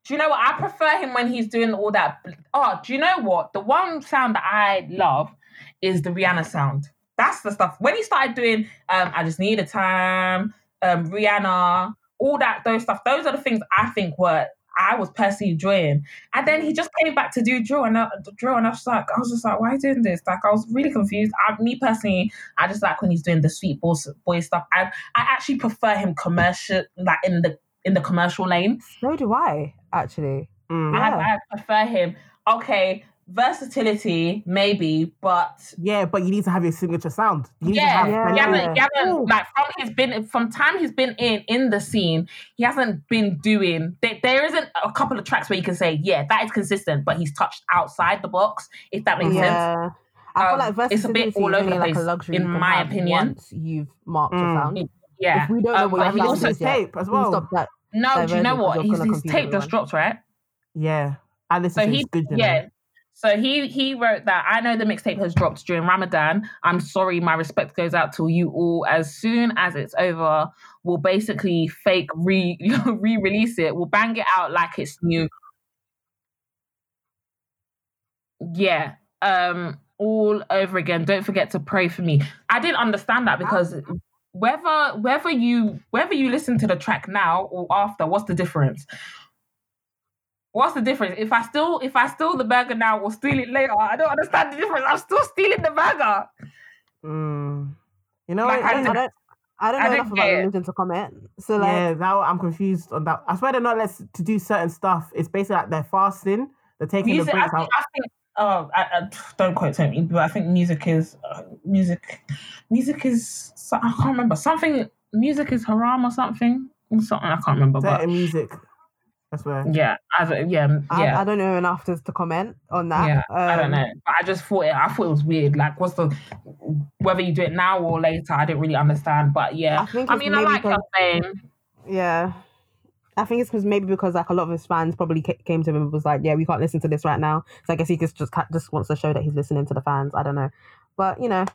Do you know what? I prefer him when he's doing all that. Oh, do you know what? The one sound that I love is the Rihanna sound. That's the stuff. When he started doing, um, I just need a time, um, Rihanna, all that, those stuff. Those are the things I think were I was personally enjoying. And then he just came back to do drill and uh, drill, and I was like, I was just like, why are you doing this? Like, I was really confused. I, me personally, I just like when he's doing the sweet boy, boy stuff. I, I actually prefer him commercial, like in the in the commercial lane. So do I, actually. mm, Yeah. I, I prefer him. Okay, versatility, maybe, but Yeah, but you need to have your signature sound. You yeah, have Yeah. Yeah. he hasn't like from his been from time he's been in in the scene, he hasn't been doing. There, there isn't a couple of tracks where you can say, yeah, that is consistent, but he's touched outside the box. If that makes sense. yeah. I feel Um, like it's a bit all over the like a place, luxury in my opinion. Once you've marked your Mm. sound. Yeah, If we don't know Um, what your sound also is yet, tape as well. stop that. no. Do you know what? you're He's, gonna his confuse tape just dropped, right? Yeah, I listen So to he, good. you know. So he he wrote that I know the mixtape has dropped during Ramadan. I'm sorry, my respect goes out to you all. As soon as it's over, we'll basically fake re re release it. We'll bang it out like it's new. Yeah. Um. All over again. Don't forget to pray for me. I didn't understand that because whether whether you whether you listen to the track now or after, what's the difference? What's the difference? If I still if I steal the burger now or steal it later, I don't understand the difference. I'm still stealing the burger. Mm. You know, Like, what? I I don't. I don't I know don't enough about get it. religion to comment. So like, yeah, that I'm confused on that. I swear they're not let to do certain stuff. It's basically like they're fasting. They're taking Music, the I breaks think, out. I think. Oh, I, I, don't quote me, but I think music is uh, music. Music is I can't remember something. Music is haram or something. Something I can't remember, but Certain music. That's where. yeah, I don't, yeah, yeah. I don't know enough to, to comment on that. Yeah, I don't Um, know. But I just thought it. I thought it was weird. Like, what's the whether you do it now or later? I didn't really understand. But yeah, I think I it's mean, I like your saying. Yeah. I think it's because maybe because like a lot of his fans probably came to him and was like, "Yeah, we can't listen to this right now." So I guess he just just just wants to show that he's listening to the fans. I don't know, but you know,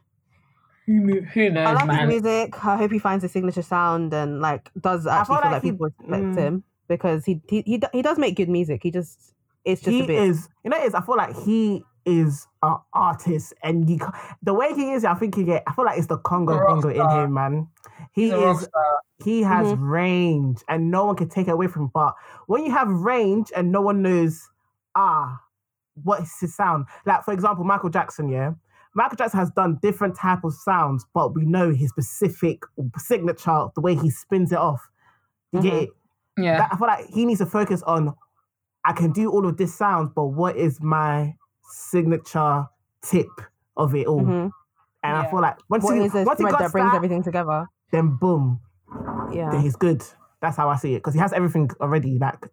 Who I knows, like man? his music. I hope he finds his signature sound and like does I actually feel feel like like he- people respect mm. him because he he he, he does make good music. He just it's just he a bit. is. You know, it is. I feel like he is an artist, and you, the way he is, I think he get. I feel like it's the Congo rock Congo in him, man. He He's is. He has Mm-hmm. range, and no one can take it away from him. But when you have range and no one knows, ah, what is his sound? Like for example, Michael Jackson. Yeah, Michael Jackson has done different type of sounds, but we know his specific signature, the way he spins it off. You get Mhm. it? Yeah, That- I feel like he needs to focus on. I can do all of this sounds, but what is my signature tip of it all? Mhm. And I feel like once What he, is once he got that brings that, everything together? then boom, Yeah. then he's good. That's how I see it because he has everything already, like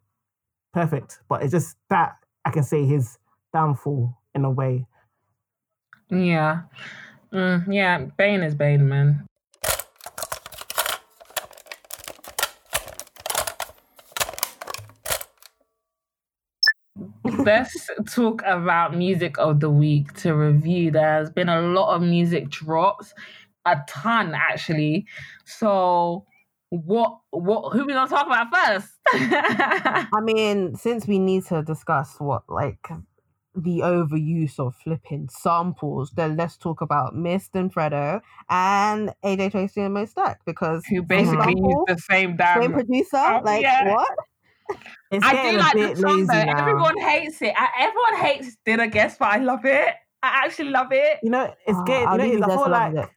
perfect. But it's just that I can say his downfall in a way. yeah, mm, yeah. Bane is Bane, man. Let's talk about music of the week to review. There has been a lot of music drops, a ton actually. So, what, what, who we gonna talk about first? I mean, since we need to discuss what like the overuse of flipping samples, then let's talk about Mist and Fredo and AJ Tracey and MoStack because Who basically used the same damn same producer. Oh, like yeah. what? It's I do like the song lazy though. now. Everyone hates it. I, everyone hates Did I Guess, but I love it. I actually love it. You know, it's Oh, getting. I'll You know, it's, you I this, feel like. it.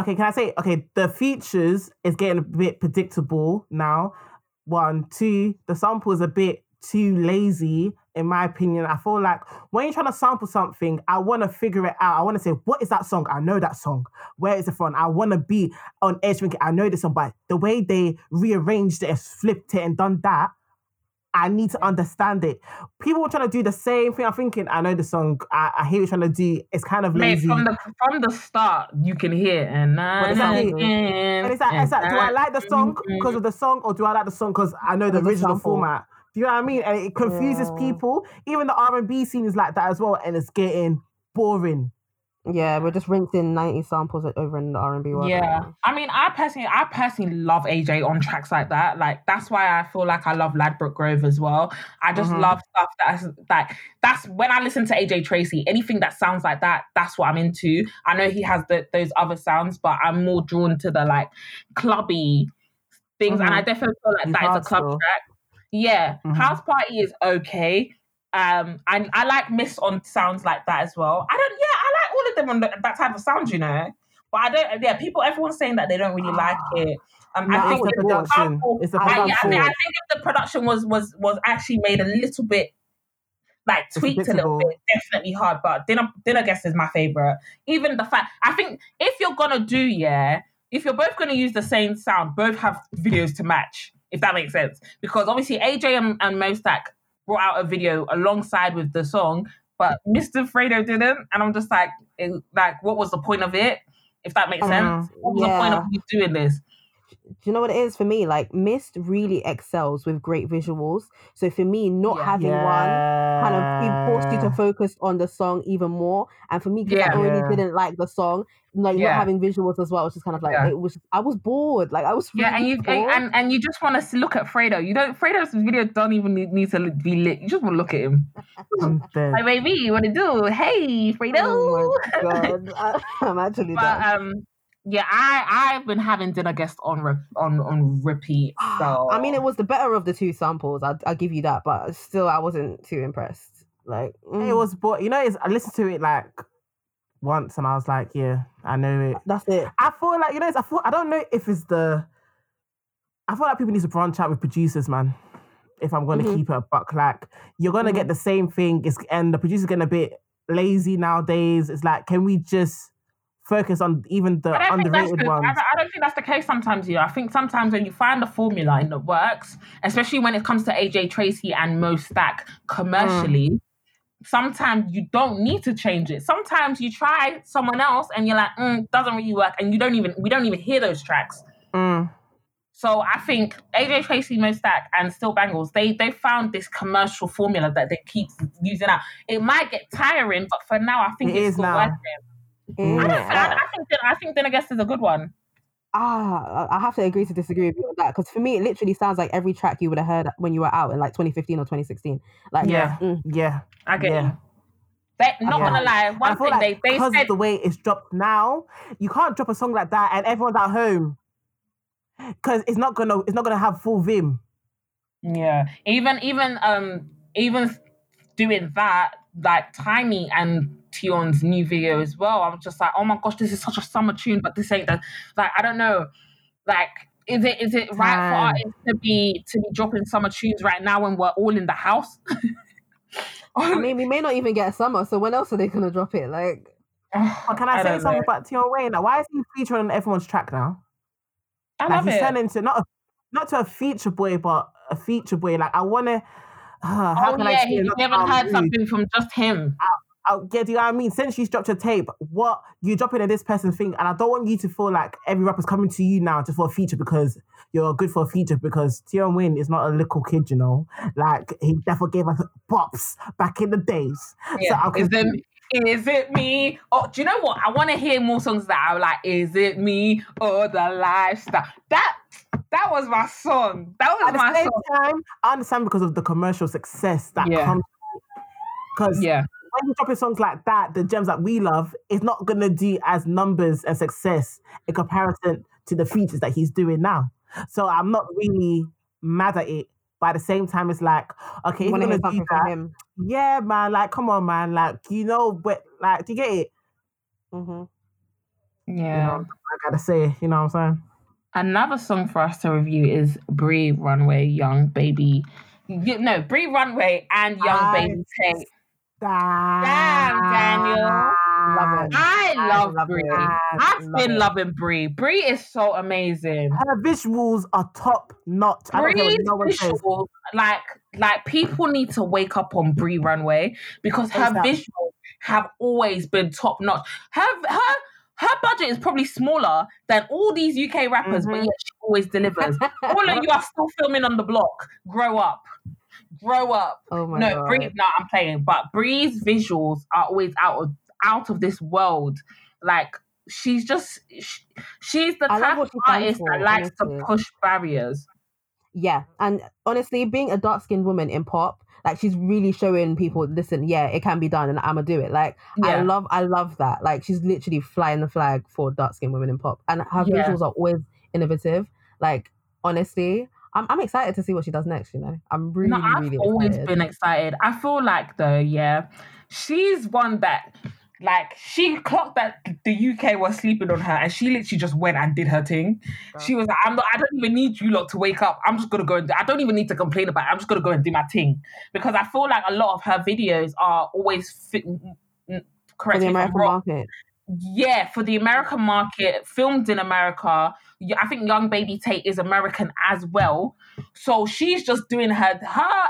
Okay, can I say? Okay, the features is getting a bit predictable now. One, two, the sample is a bit too lazy, in my opinion. I feel like when you're trying to sample something, I want to figure it out. I want to say, what is that song? I know that song. Where is it from? I want to be on edge thinking, I know this song, but the way they rearranged it, flipped it, and done that, I need to understand it. People were trying to do the same thing. I'm thinking, I know the song. I, I hear what you're trying to do. It's kind of Mate, lazy. from the from the start, you can hear and But it's like- And it's like, it's like, do I like the song because of the song, or do I like the song because I know the Of the original format? Do you know what I mean? And it confuses Yeah. people. Even the R and B scene is like that as well, and it's getting boring. Yeah, we're just rinsing 90 samples over in the R&B world. Yeah. I mean, I personally, I personally love AJ on tracks like that. Like that's why I feel like I love Ladbroke Grove as well. I just Mhm. love stuff that's like that's when I listen to AJ Tracey. Anything that sounds like that, that's what I'm into. I know he has the, those other sounds, but I'm more drawn to the like clubby things, and I definitely feel like He's that is a club track. Yeah, Mhm. House Party is okay. Um, I I like Mist on sounds like that as well. I don't. Yeah, I like all of them on the, that type of sound, you know. But I don't. Yeah, people. Everyone's saying that they don't really like it. Um, No, I think it's the production. It's the I, yeah, I, production. think, I think if the production was was was actually made a little bit like tweaked a little bit. Definitely hard, but dinner dinner guest is my favorite. Even the fact I think if you're gonna do yeah, if you're both gonna use the same sound, both have videos to match. If that makes sense, because obviously AJ and, and MoStack brought out a video alongside with the song, but Mr. Fredo didn't, and I'm just like, it, like, what was the point of it? If that makes uh-huh. sense, what was the point of you doing this? Do you know what it is for me? Like Mist really excels with great visuals. So for me, not Yeah. having one kind of it forced you to focus on the song even more. And for me, because Yeah. I already Yeah. didn't like the song, like Yeah. not having visuals as well, was just kind of like Yeah. it was. I was bored. Like I was. Yeah, and you bored. and, and you just want to look at Fredo. You don't. Fredo's video don't even need, need to be lit. You just want to look at him. I'm dead. Like, baby, what to do? Hey, Fredo. Oh my god, I, I'm actually but done. um, yeah, I I've been having dinner guests on re- on on repeat. So I mean, it was the better of the two samples. I I give you that, but still, I wasn't too impressed. Like It mm, was, but you know, it's, I listened to it like once, and I was like, yeah, I know it. that's it. I feel like you know, it's, I feel I don't know if it's the. I feel like people need to branch out with producers, man. If I'm going to Mhm. keep it a buck, like you're going to get the same thing, it's, and the producer's getting a bit lazy nowadays. It's like, can we just focus on even the I don't, think that's underrated I, ones? I don't think that's the case sometimes. You know, I think sometimes when you find a formula and it works, especially when it comes to AJ Tracey and MoStack commercially, sometimes you don't need to change it. Sometimes you try someone else and you're like, mm, doesn't really work, and you don't even we don't even hear those tracks. Mm. So I think AJ Tracey, Mo Stack, and Steel Banglez, they they found this commercial formula that they keep using out. It might get tiring, but for now, I think It it's is now. working. Mm. I, don't, Yeah. I, I think that I think Dinner Guest is a good one. Ah, I I have to agree to disagree with you on that because for me, it literally sounds like every track you would have heard when you were out in like 2015 or 2016. Like, Yeah. mm, Yeah, I get Yeah. you. They, not Yeah. gonna lie, And I one feel thing like they, they because said the way it's dropped now, you can't drop a song like that and everyone's at home because it's not gonna it's not gonna have full vim. Yeah. Even even um even doing that, like Tinie and Tion's new video as well. I'm just like, oh my gosh, this is such a summer tune, but this ain't the like I don't know. Like is it is it right for Time. artists to be to be dropping summer tunes right now when we're all in the house? I mean, we may not even get a summer, so when else are they gonna drop it? Like, But can I, say something know. about Tion Wayne? Now, why is he featuring on everyone's track now? I like love he's it. turned into not a not to a feature boy, but a feature boy. Like I wanna. Uh, how oh can I yeah, say he, it you not to haven't sound heard rude? something from just him. Oh, yeah, do you know what I mean? Since she's dropped a tape, what you dropping in this person's thing, and I don't want you to feel like every rapper's coming to you now just for a feature because you're good for a feature because Tion Wayne is not a little kid, you know. Like he definitely gave us bops back in the days. Yeah. I is, it, is it me? Oh, do you know what? I want to hear more songs that are like, is it me or the lifestyle? That that was my song. That was At my song. time, I understand because of the commercial success that Yeah. comes. Because Yeah. When you're dropping songs like that, the gems that we love, it's not gonna do as numbers and success in comparison to the features that he's doing now. So I'm not really mad at it. But at the same time, it's like, okay, you if you're gonna do that, him. yeah, man, like, come on, man, like, you know, but like, do you get it? Mm-hmm. Yeah. You know, I gotta say, you know what I'm saying? Another song for us to review is Bree Runway, Young Baby. You, no, Bree Runway and Young I- Baby Tate. Damn, Daniel. Love it. I I love love Bree. it. I've Love been it. loving Bree. Bree is so amazing. Her visuals are top notch. I don't care what Bree's no visuals, like like people need to wake up on Bree Runway because her visuals have always been top notch. Her her her budget is probably smaller than all these UK rappers, but Mhm. yet she always delivers. all of you are still filming on the block. Grow up. Grow up. Oh my no, god. Bree, no, I'm playing. But Bree's visuals are always out of out of this world. Like she's just she, she's the I type of artist that likes honestly. to push barriers. Yeah, and honestly, being a dark skinned woman in pop, like she's really showing people, listen, yeah, it can be done, and I'ma do it. Like I love, I love that. Like she's literally flying the flag for dark skinned women in pop, and her Yeah. visuals are always innovative. Like honestly, I'm, I'm excited to see what she does next. You know, I'm really, no, I've really always excited. been excited. I feel like though, yeah, she's one that Like she clocked that the UK was sleeping on her, and she literally just went and did her thing. She was like, "I'm not. I don't even need you lot to wake up. I'm just gonna go and. Do, I don't even need to complain about it. I'm just gonna go and do my thing." Because I feel like a lot of her videos are always fit, For correct the me if I'm American wrong. market. Yeah, for the American market, filmed in America. I think Young Baby Tate is American as well. So she's just doing her her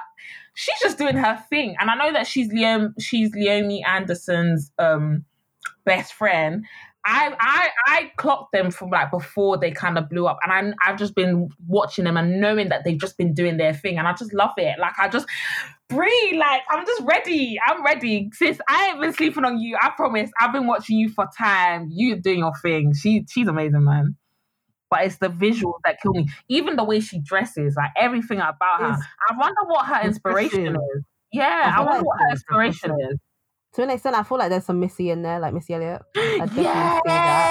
she's just doing her thing. And I know that she's Liam she's Leomi Anderson's um best friend. I I I clocked them from like before they kind of blew up, and I I've just been watching them and knowing that they've just been doing their thing, and I just love it. Like I just Bree, like I'm just ready. I'm ready, sis. I ain't been sleeping on you. I promise. I've been watching you for time. You doing your thing. She she's amazing, man. But it's the visuals that kill me. Even the way she dresses, like everything about her. It's- I wonder what her inspiration is. Yeah, I, wonder what her inspiration is. To an extent, I feel like there's some Missy in there, like Missy Elliott. I definitely see that.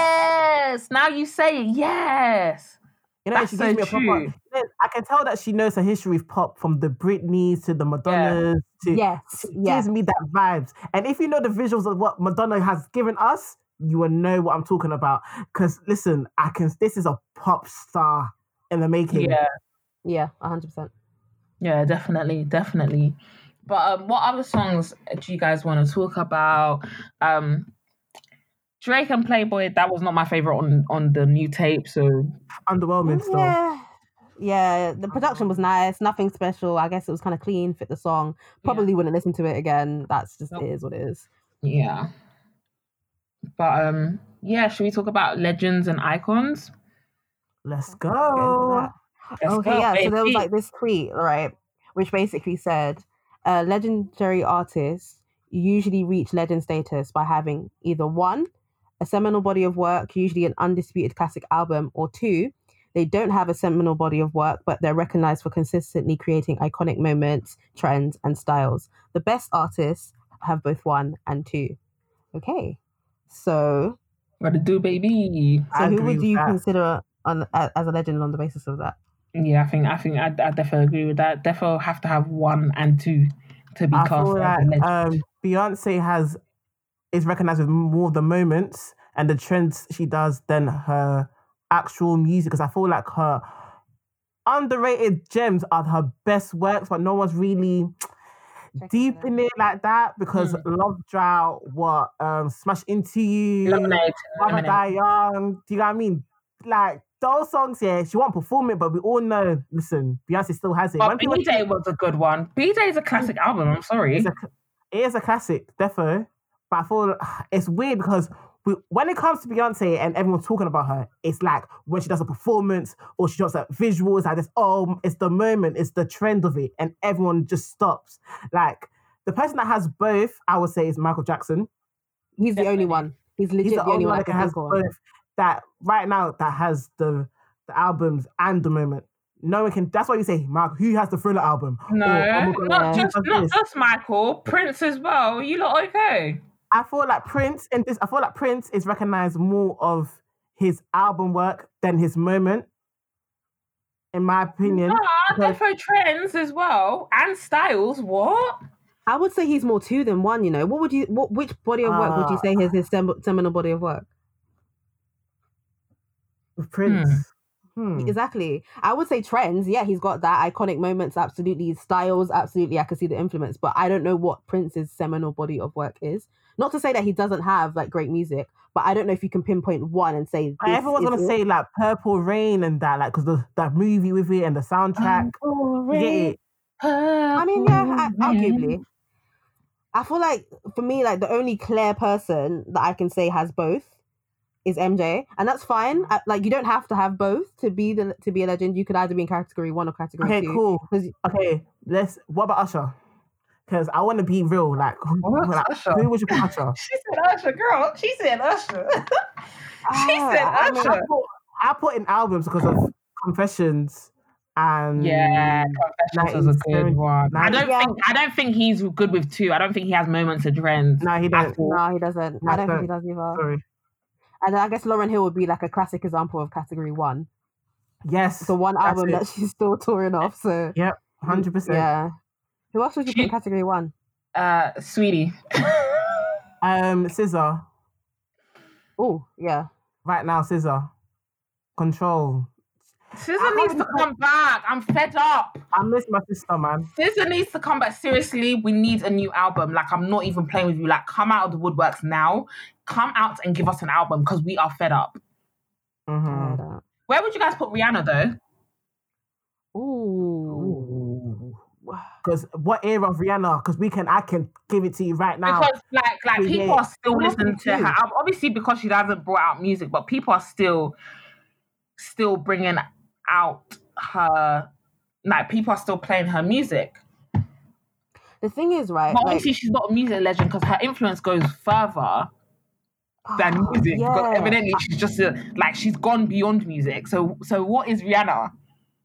Yes. Now you say it. Yes. You know, That's she so gives me a proper. I can tell that she knows her history with pop, from the Britneys to the Madonnas to. Yes, She yes. gives me that vibes. And if you know the visuals of what Madonna has given us, you will know what I'm talking about. Because listen, I can. This is a pop star in the making. Yeah. Yeah, hundred percent. Yeah, definitely, definitely. But um, what other songs do you guys want to talk about? Um, Drake and Playboy. That was not my favorite on on the new tape. So Underwhelming still. Yeah, yeah. The production was nice, nothing special. I guess it was kind of clean, fit the song. Probably wouldn't listen to it again. That's just Nope. it is what it is. yeah. But um, yeah. Should we talk about legends and icons? Let's go. Let's okay, go, yeah. So there was like this tweet, right, which basically said, uh, legendary artists usually reach legend status by having either one, a seminal body of work, usually an undisputed classic album, or two, they don't have a seminal body of work, but they're recognized for consistently creating iconic moments, trends, and styles. The best artists have both one and two. Okay, so What to do, baby? so who would you that. consider on, as a legend on the basis of that? Yeah, I think I think I, I definitely agree with that. Definitely have to have one and two to be I cast feel as a like um, Beyonce has is recognized with more of the moments and the trends she does than her actual music. Because I feel like her underrated gems are her best works, but no one's really deep in it like that. Because Love Drought, what um, Smash Into You, Lemonade, Mama lemonade. Die Young. Do you know what I mean? Like those songs, yeah, she won't perform it, but we all know. Listen, Beyonce still has it. When But people- B Day was a good one. B Day is a classic mm. album. I'm sorry. it's a, it is a classic, defo. But I feel it's weird because we, when it comes to Beyonce and everyone's talking about her, it's like when she does a performance or she does like visuals, like this, oh, it's the moment, it's the trend of it, and everyone just stops. Like the person that has both, I would say, is Michael Jackson. He's the only one. He's legit He's the, only one that that can has think of. both. That right now that has the the albums and the moment. No one can. That's why you say, Mark, who has the Thriller album? No, Or, oh God, not just does not just Michael, Prince as well. You look okay? I feel like Prince and this. I feel like Prince is recognized more of his album work than his moment. In my opinion, Ah, because- Defo Trends as well and Styles. What? I would say he's more two than one. You know, what would you? What which body of work would you Uh, say is his sem- seminal body of work? With Prince. Hmm. Exactly. I would say trends. Yeah, he's got that iconic moments. Absolutely, styles. Absolutely, I can see the influence. But I don't know what Prince's seminal body of work is. Not to say that he doesn't have like great music, but I don't know if you can pinpoint one and say. But this Everyone's is gonna it. say like Purple Rain and that, like, because the that movie with it and the soundtrack. You get it? I mean, yeah, I, arguably. I feel like for me, like the only clear person that I can say has both is MJ, and that's fine. I, like you don't have to have both to be the to be a legend. You could either be in category one or category Okay, two. cool. 'Cause- Okay, let's. What about Usher? Because I want to be real. Like, who, What? like, Usher? who would you put Usher? She said Usher, girl. She said Usher. she Ah, said I mean, Usher. I put, I put in albums because of Confessions and Yeah, Confessions was a good one. I don't Yeah. think I don't think he's good with two. I don't think he has moments of trends. No, he at don't. No, he doesn't. No, I don't think he does either. Sorry. And then I guess Lauryn Hill would be like a classic example of category one. Yes, The one album it. that she's still touring off. So hundred percent. yeah. Who else would you put in category one? Uh, sweetie. Um, SZA. Oh, yeah. Right now, SZA. Control. SZA needs to come back. I'm fed up. I miss my sister, man. SZA needs to come back. Seriously, we need a new album. Like, I'm not even playing with you. Like, come out of the woodworks now. Come out and give us an album because we are fed up. hmm Where would you guys put Rihanna though? Ooh. Because what era of Rihanna? Because we can, I can give it to you right now. Because like like Yeah. people are still What listening to her. Obviously because she hasn't brought out music, but people are still still bringing out her. Like people are still playing her music. The thing is, right? But like- obviously she's not a music legend because her influence goes further than Oh, music. Because evidently she's just a, like she's gone beyond music. So so what is Rihanna?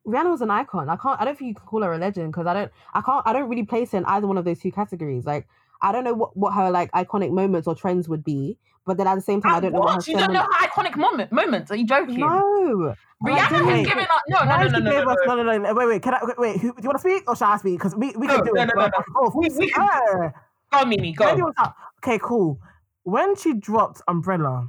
Rihanna was an icon. I can't. I don't think you can call her a legend because I don't. I can't. I don't really place her in either one of those two categories. Like I don't know what, what her like iconic moments or trends would be, but then at the same time, I don't know what her what? You don't know her iconic moment, moments. Are you joking? No. Rihanna has given up. No, no, no, no, no, no, us- no. no, no, no, Wait, wait. Can I? Wait, wait who, do you want to speak or shall I speak? Because we, we No, can do no, it. no, no, no. Oh, We- we can- Go, Mimi, Where do you go. want to start? Okay, cool. When she dropped Umbrella,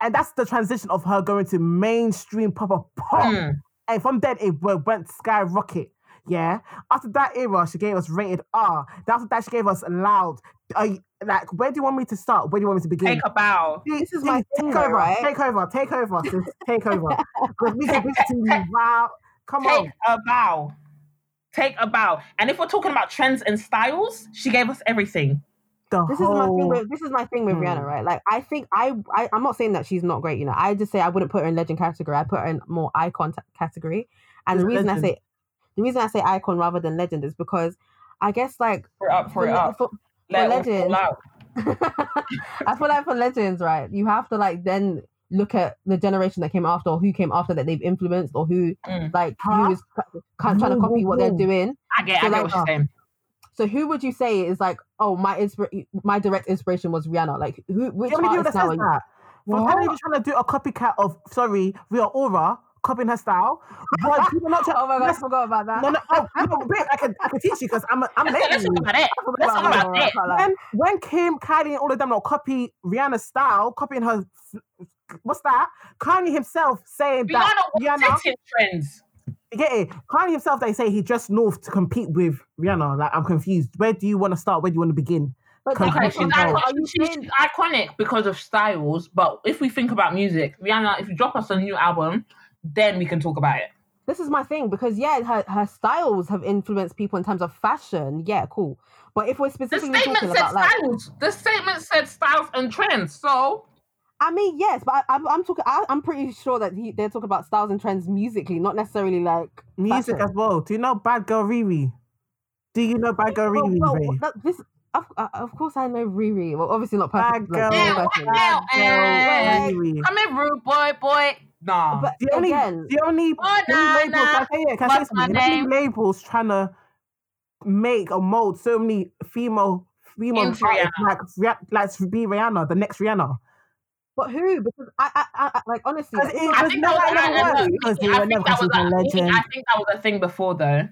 and that's the transition of her going to mainstream proper pop. Mm. And from then it went skyrocket. Yeah. After that era, she gave us rated R. After that, she gave us loud. Uh, like, where do you want me to start? Where do you want me to begin? Take a bow. This is my take over, right? take over, take over, sis, take over. Because we can listen to you. Wow, come Take on. a bow. Take a bow. And if we're talking about trends and styles, she gave us everything. The This is my thing. whole. With, this is my thing with Hmm. Rihanna, right? Like I think I, I I'm not saying that she's not great. You know, I just say I wouldn't put her in legend category. I put her in more icon t- category. And the reason legend? I say the reason I say icon rather than legend is because I guess like For up, for it le- up. for- Let it all legend. fall out. I feel like for legends, right, you have to like then look at the generation that came after or who came after that they've influenced or who Mm. like Huh? who is c- kind trying to copy what they're doing. I get, So I get like, what she's uh, saying. So who would you say is like, oh, my inspira- my direct inspiration was Rihanna? Like who which Do you artist now? says are you- that? From What? kind of trying to do a copycat of, sorry, Rita Ora, copying her style. But people not trying Oh my god, I let's- forgot about that. No, no, oh, no, wait, I can, I can teach you because I'm, I'm Let's, let's talk about it. Let's talk that. about I it. When, when Kim, Kylie, and all of them not copy Rihanna's style, copying her, what's that? Kanye himself saying that Rihanna Rihanna, trends. you get it? Kanye himself, they say he just north to compete with Rihanna. Like, I'm confused. Where do you want to start? Where do you want to begin? But Okay, then- Okay, Completely she's, involved. iconic, Are you she's, saying- she's iconic because of styles, but if we think about music, Rihanna, if you drop us a new album, then we can talk about it. this is my thing because yeah, her her styles have influenced people in terms of fashion. Yeah, cool. But if we're The specifically statement talking said about like, styles. The statement said styles and trends. So I mean, yes, but I, I'm I'm talking. I, I'm pretty sure that he, they're talking about styles and trends musically, not necessarily like Music fashion. as well. Do you know Bad Girl Riri? Do you know Bad Girl Riri? well, Ray? that, this, of, uh, of course, I know Riri. Well, obviously not Bad perfect. girl, like, Ew, perfect. ew. Bad. Girl Riri. come in, rude boy, boy. Nah. But The only, again, the only, Oh, the only nah, labels, nah. can I say, yeah, can I say What's something? The only labels trying to make or mold so many female female artists like like to be Rihanna, the next Rihanna. but who? Because I, I, I, I like honestly, Because like, it I was think never that was, ever I, I, worked. no, Because Nicki, you I were think never that was considered a a, Nicki, legend. I think that was a thing before though.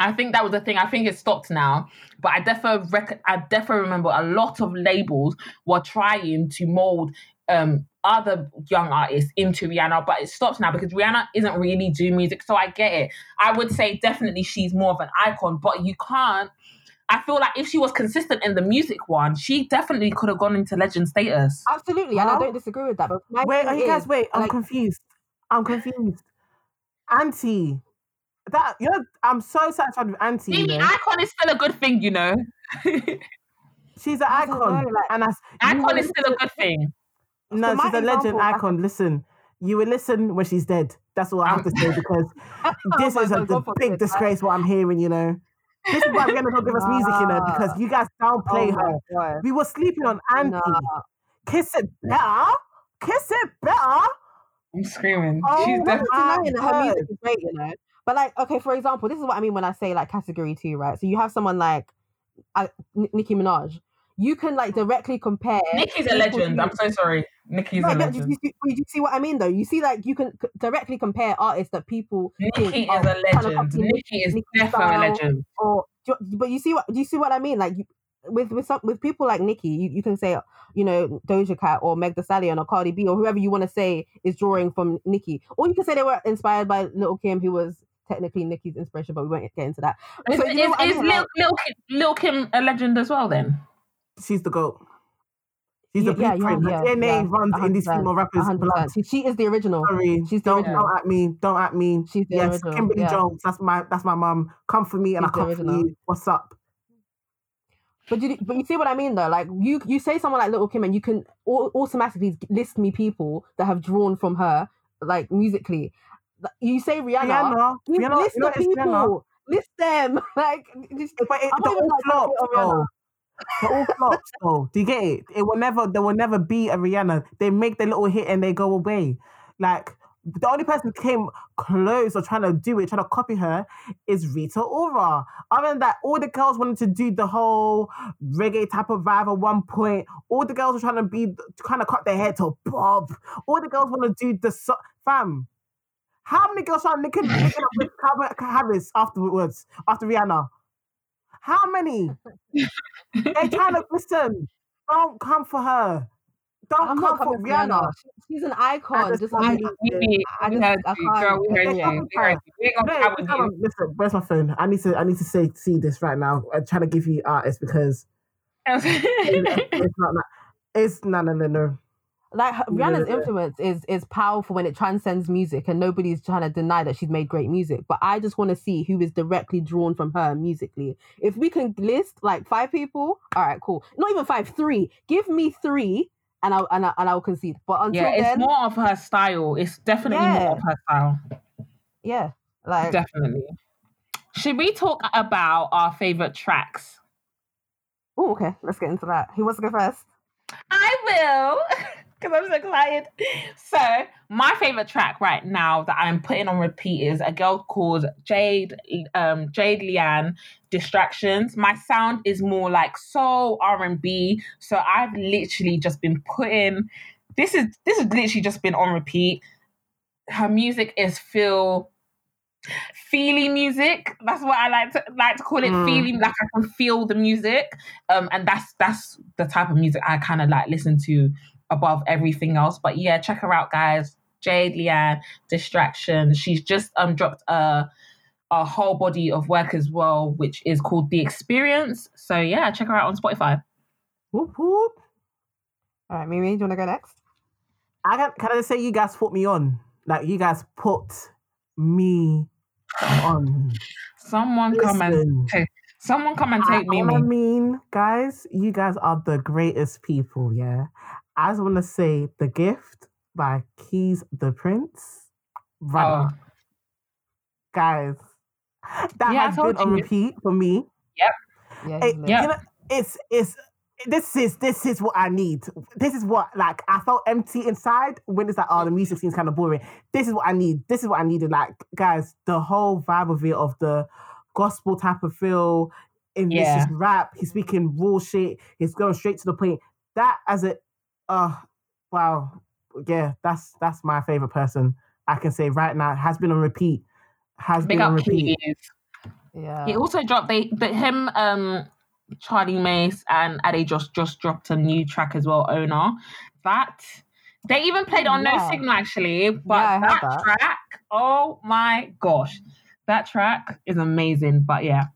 I think that was the thing. I think it stopped now, but I definitely rec- I definitely remember a lot of labels were trying to mold um other young artists into Rihanna, but it stops now because Rihanna isn't really doing music. So I get it. I would say definitely she's more of an icon, but you can't. I feel like if she was consistent in the music one, she definitely could have gone into legend status. absolutely, and I don't disagree with that. But my Wait, thing are you guys is, wait? I'm like- confused. I'm confused. Auntie, that you know, I'm so satisfied with Auntie. You know? icon is still a good thing, you know. She's an I icon, know, like- and as icon is still a good thing. no, So she's a legend example, I icon. Listen, you will listen when she's dead. That's all I have to say um, because this Oh is a God, the God forbid, big disgrace. What I'm hearing, you know, this is why Rihanna don't give us music, you know, because you guys downplay oh her. God. We were sleeping on Auntie. Nah. Kiss it better. Kiss it better. I'm screaming. Oh She's definitely. I'm not denying that her music is great, you know. But like, okay, for example, this is what I mean when I say like category two, right? So you have someone like uh, N- Nicki Minaj. You can like directly compare. Nicki's a legend. I'm so sorry. Nicki's No, a legend. you, you, you see what I mean, though. You see, like you can c- directly compare artists that people Nicki think, is a legend. copy Nicki is Nicki definitely a legend. or you- but you see what do you see what I mean? Like you, with with some with people like Nicki, you, you can say you know Doja Cat or Meg Thee Stallion or Cardi B or whoever you want to say is drawing from Nicki, or you can say they were inspired by Little Kim, who was technically Nicki's inspiration, but we won't get into that. Is, So, is, you I is mean? Lil, Lil, Kim, Lil Kim a legend as well then? She's the goat. She's the Yeah, yeah, blueprint. yeah, Her DNA yeah, runs in these female rappers' blood. 100%. She, she is the original. Sorry, She's the don't original. don't at me. Don't at me. She's the yes, original. Kimberly yeah. Jones. That's my that's my mum. Come for me and She's I the come for you. What's up? But you, but you see what I mean though. Like you, you say someone like Little Kim, and you can automatically list me people that have drawn from her, like musically. You say Rihanna, Rihanna. you Rihanna, list the it's Rihanna. people, list them. Like, just, But it, I'm they're not even all flops though. They're all flops though. Do you get it? It will never. There will never be a Rihanna. They make their little hit and they go away. Like the only person who came close or trying to do it, trying to copy her, is Rita Ora. Other than that, all the girls wanted to do the whole reggae type of vibe at one point. All the girls were trying to be kind of cut their hair to bob. All the girls want to do the so- fam. How many girls are licking, licking up with Harris afterwards after Rihanna? How many? They're trying to listen. Don't come for her. Don't I'm come for Rihanna. Rihanna. She's an icon. just Just don't like need We, we, I we just- heard I can't- girl. We heard There's you. nothing We heard you. We ain't No, gonna come with come you. on, listen, where's my phone? I need to I need to say see this right now. I'm trying to give you artists because it's not that it's no no no no. Like her- Rihanna's yeah. influence is is powerful when it transcends music, and nobody's trying to deny that she's made great music. But I just want to see who is directly drawn from her musically. If we can list like five people, all right, cool. Not even five, three. Give me three, and I'll and, I, and I'll concede. But until yeah, it's then, more of her style. It's definitely Yeah. more of her style. yeah, like Definitely. Should we talk about our favorite tracks? oh, okay. Let's get into that. Who wants to go first? I will, because I'm so excited. So, my favorite track right now that I'm putting on repeat is a girl called Jade, um, Jade Leanne, "Distractions." My sound is more like soul R and B, so I've literally just been putting. This is this has literally just been on repeat. Her music is feel feely music. That's what I like to like to call it. Mm. Feely, like I can feel the music um and that's that's the type of music i kind of like listen to above everything else but yeah check her out guys jade leanne distraction she's just um dropped a a whole body of work as well which is called the experience so yeah check her out on spotify Whoop whoop. All right, Mimi, do you want to go next? I can can I just say you guys put me on? Like you guys put me on. someone come and take someone come and I, take me all I mean, guys, you guys are the greatest people, yeah. I just want to say The Gift by Keys the Prince. Right. Oh, Guys, that Yeah, has told been on you. repeat for me. Yeah, It- Yeah. you know, it's it's this is this is what I need. This is what like I felt empty inside when it's like, oh, the music seems kind of boring. This is what I need. This is what I needed. Like, guys, the whole vibe of it of the gospel type of feel in this Yeah. just rap. He's speaking raw shit. He's going straight to the point. That as a uh wow. Yeah, that's that's my favorite person. I can say right now has been on repeat. Has big been on repeat. Keys. yeah. He also dropped they the, him um Charlie Mace and Ade just just dropped a new track as well, owner. That they even played on Yeah. No Signal actually, but Yeah, that, that. track, oh my gosh. That track is amazing. But yeah.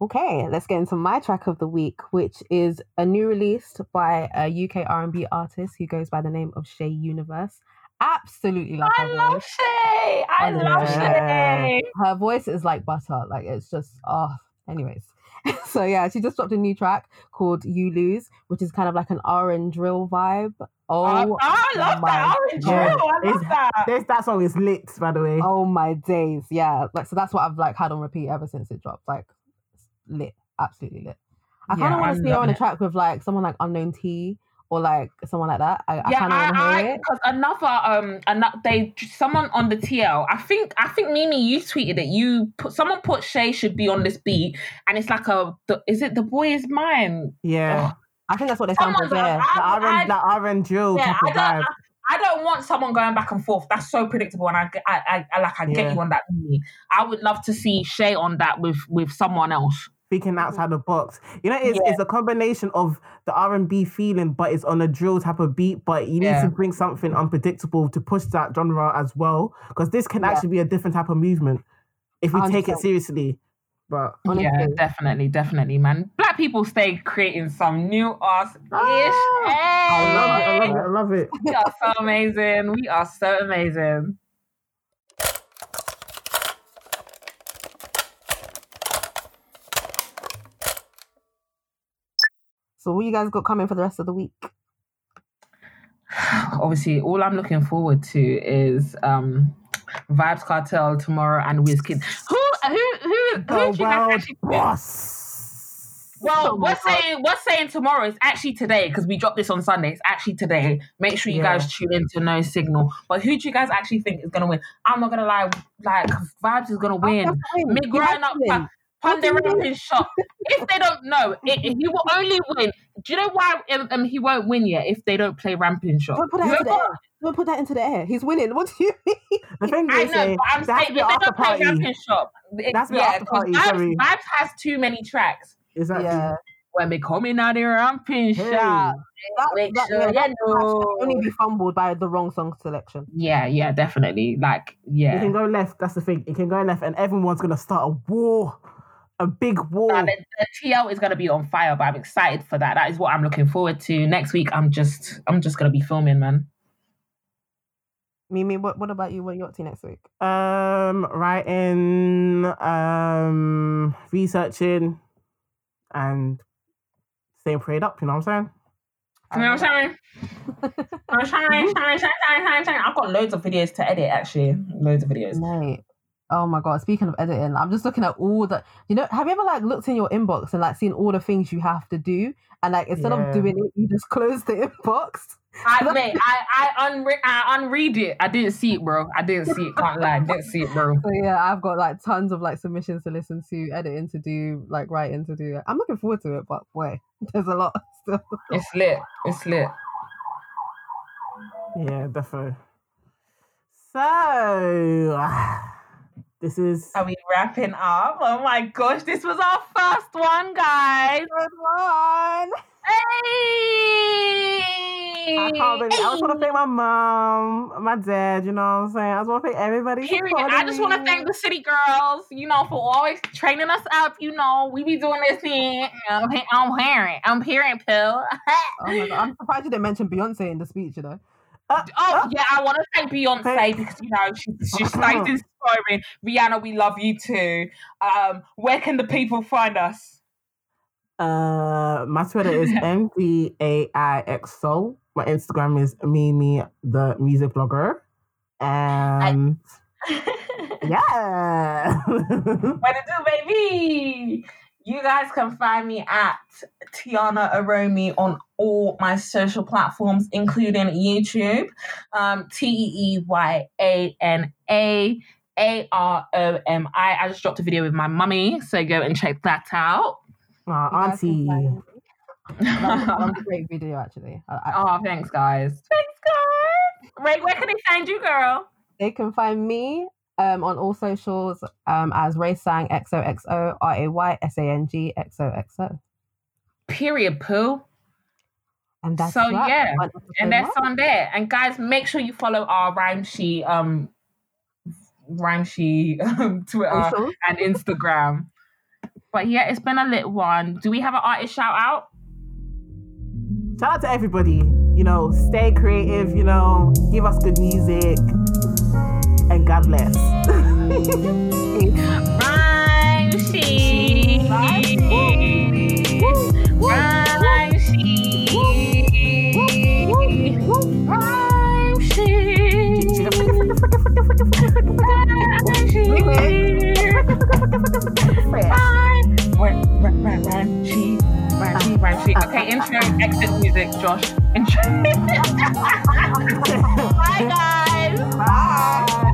Okay, let's get into my track of the week, which is a new release by a UK R&B artist who goes by the name of Shay Universe. Absolutely love I her love voice. Shay. I Oh, love yeah. Shay. Her voice is like butter. Like it's just oh. Anyways, so yeah, she just dropped a new track called "You Lose," which is kind of like an R and drill vibe. Oh, Oh, oh I love my that orange drill. God. I love It's- that. This that song is lit, by the way. oh my days, yeah. Like so, that's what I've like had on repeat ever since it dropped. Like it's lit, absolutely lit. I kind of want to see her on a track with like someone like Unknown T or like someone like that. I, I yeah, kind of want to I, I, it. because another um, another they someone on the TL. I think I think Mimi, you tweeted it. You put someone put Shay should be on this beat, and it's like a the, is it the boy is mine? Yeah. I think that's what they sound Someone's like. The I- R I- and the and drill Yeah, type I of don't. vibe. I, I don't want someone going back and forth. That's so predictable, and I, I, I, I like I get you on that. I would love to see Shay on that with with someone else. Thinking outside the box. You know, it's, Yeah. it's a combination of the R and B feeling, but it's on a drill type of beat. But you need Yeah. to bring something unpredictable to push that genre as well, because this can Yeah. actually be a different type of movement if we take it seriously. But Yeah, definitely, definitely, man. Black people stay creating some new ass ish. Ah, I love it. I love it. I love it. We are so amazing. We are so amazing. So what you guys got coming for the rest of the week? Obviously, all I'm looking forward to is um Vybz Kartel tomorrow and Wizkid. Who who who who do you guys actually boss. Well, Oh we're saying we're saying tomorrow. It's actually today because we dropped this on Sunday. It's actually today. Make sure you Yeah. guys tune in to No Signal. But who do you guys actually think is gonna win? I'm not gonna lie. Like Vybz is gonna win. Me growing up, Pun the shop. If they don't know, it, it- he will only win. Do you know why um, um, he won't win yet if they don't play ramping shop? Don't put that into the air. Don't put that into the air. He's winning. What do you mean? The thing I know, eh, but I'm there saying if they don't play ramping shop, it, That's the yeah, because party, Vybz. Vybz has too many tracks. Exactly. Yeah. When they coming out the ramping Hey. shop, That, that, sure yeah, that only be fumbled by the wrong song selection. Yeah, yeah, definitely. Like, yeah, It can go left. That's the thing. It can go left, and everyone's gonna start a war, a big war. Nah, the, the TL is gonna be on fire, but I'm excited for that. That is what I'm looking forward to. Next week, I'm just, I'm just gonna be filming, man. Mimi, what, what about you? What are you up to next week? Um, writing, um, researching, and staying prayed up. You know what I'm saying? You know what I'm saying? I'm trying, trying, trying, trying, trying. I've got loads of videos to edit, actually. Loads of videos. Mate. Oh my god! Speaking of editing, I'm just looking at all the. You know, have you ever like looked in your inbox and like seen all the things you have to do, and like instead Yeah. of doing it, you just close the inbox. I mate, I I unre- I unread it. I didn't see it, bro. I didn't see it. Can't lie, didn't see it, bro. So yeah, I've got like tons of like submissions to listen to, editing to do, like writing to do. I'm looking forward to it, but boy, there's a lot still. It's lit. It's lit. Yeah, definitely. So, this is Are we wrapping up? Oh my gosh, this was our first one, guys. Good one. Hey! I can't believe I just want to thank my mom, my dad. You know what I'm saying? I just want to thank everybody. Period. I just want to thank the city girls, you know, for always training us up. You know, we be doing this thing. I'm, I'm hearing. I'm hearing, Pill. Oh my god, I'm surprised you didn't mention Beyonce in the speech. You know. Uh, Oh uh, yeah, I want to thank Beyonce Okay. because you know she she stays inspiring. Rihanna, we love you too. Um, where can the people find us? Uh, my Twitter is mvaixo. My Instagram is Mimi the music blogger, and yeah. What to do, baby? You guys can find me at Teeyana Aromi on all my social platforms, including YouTube. Um, T E E Y A N A A R O M I. I just dropped a video with my mummy, so go and check that out. Aw, You guys can auntie. find- That was, a great video, actually. I, I, oh, thanks, guys. Thanks, guys. Ray, where can they find you, girl? They can find me um, on all socials um, as Ray Sang XOXO R A Y S A N G XOXO. Period, poo. And that's So, that. yeah, and that's on there. And guys, make sure you follow our rhyme sheet, um, rhyme um, Twitter and Instagram. But yeah, it's been a lit one. Do we have an artist shout out? Shout out to everybody. You know, stay creative. You know, give us good music, and God bless. Rhyme sheet. Rhyme Sheet. Rhyme, rhyme, rhyme, rhyme, rhyme, sheet, rhyme, sheet, rhyme. Okay, intro, exit music, Josh. Intro. Bye, guys. Bye.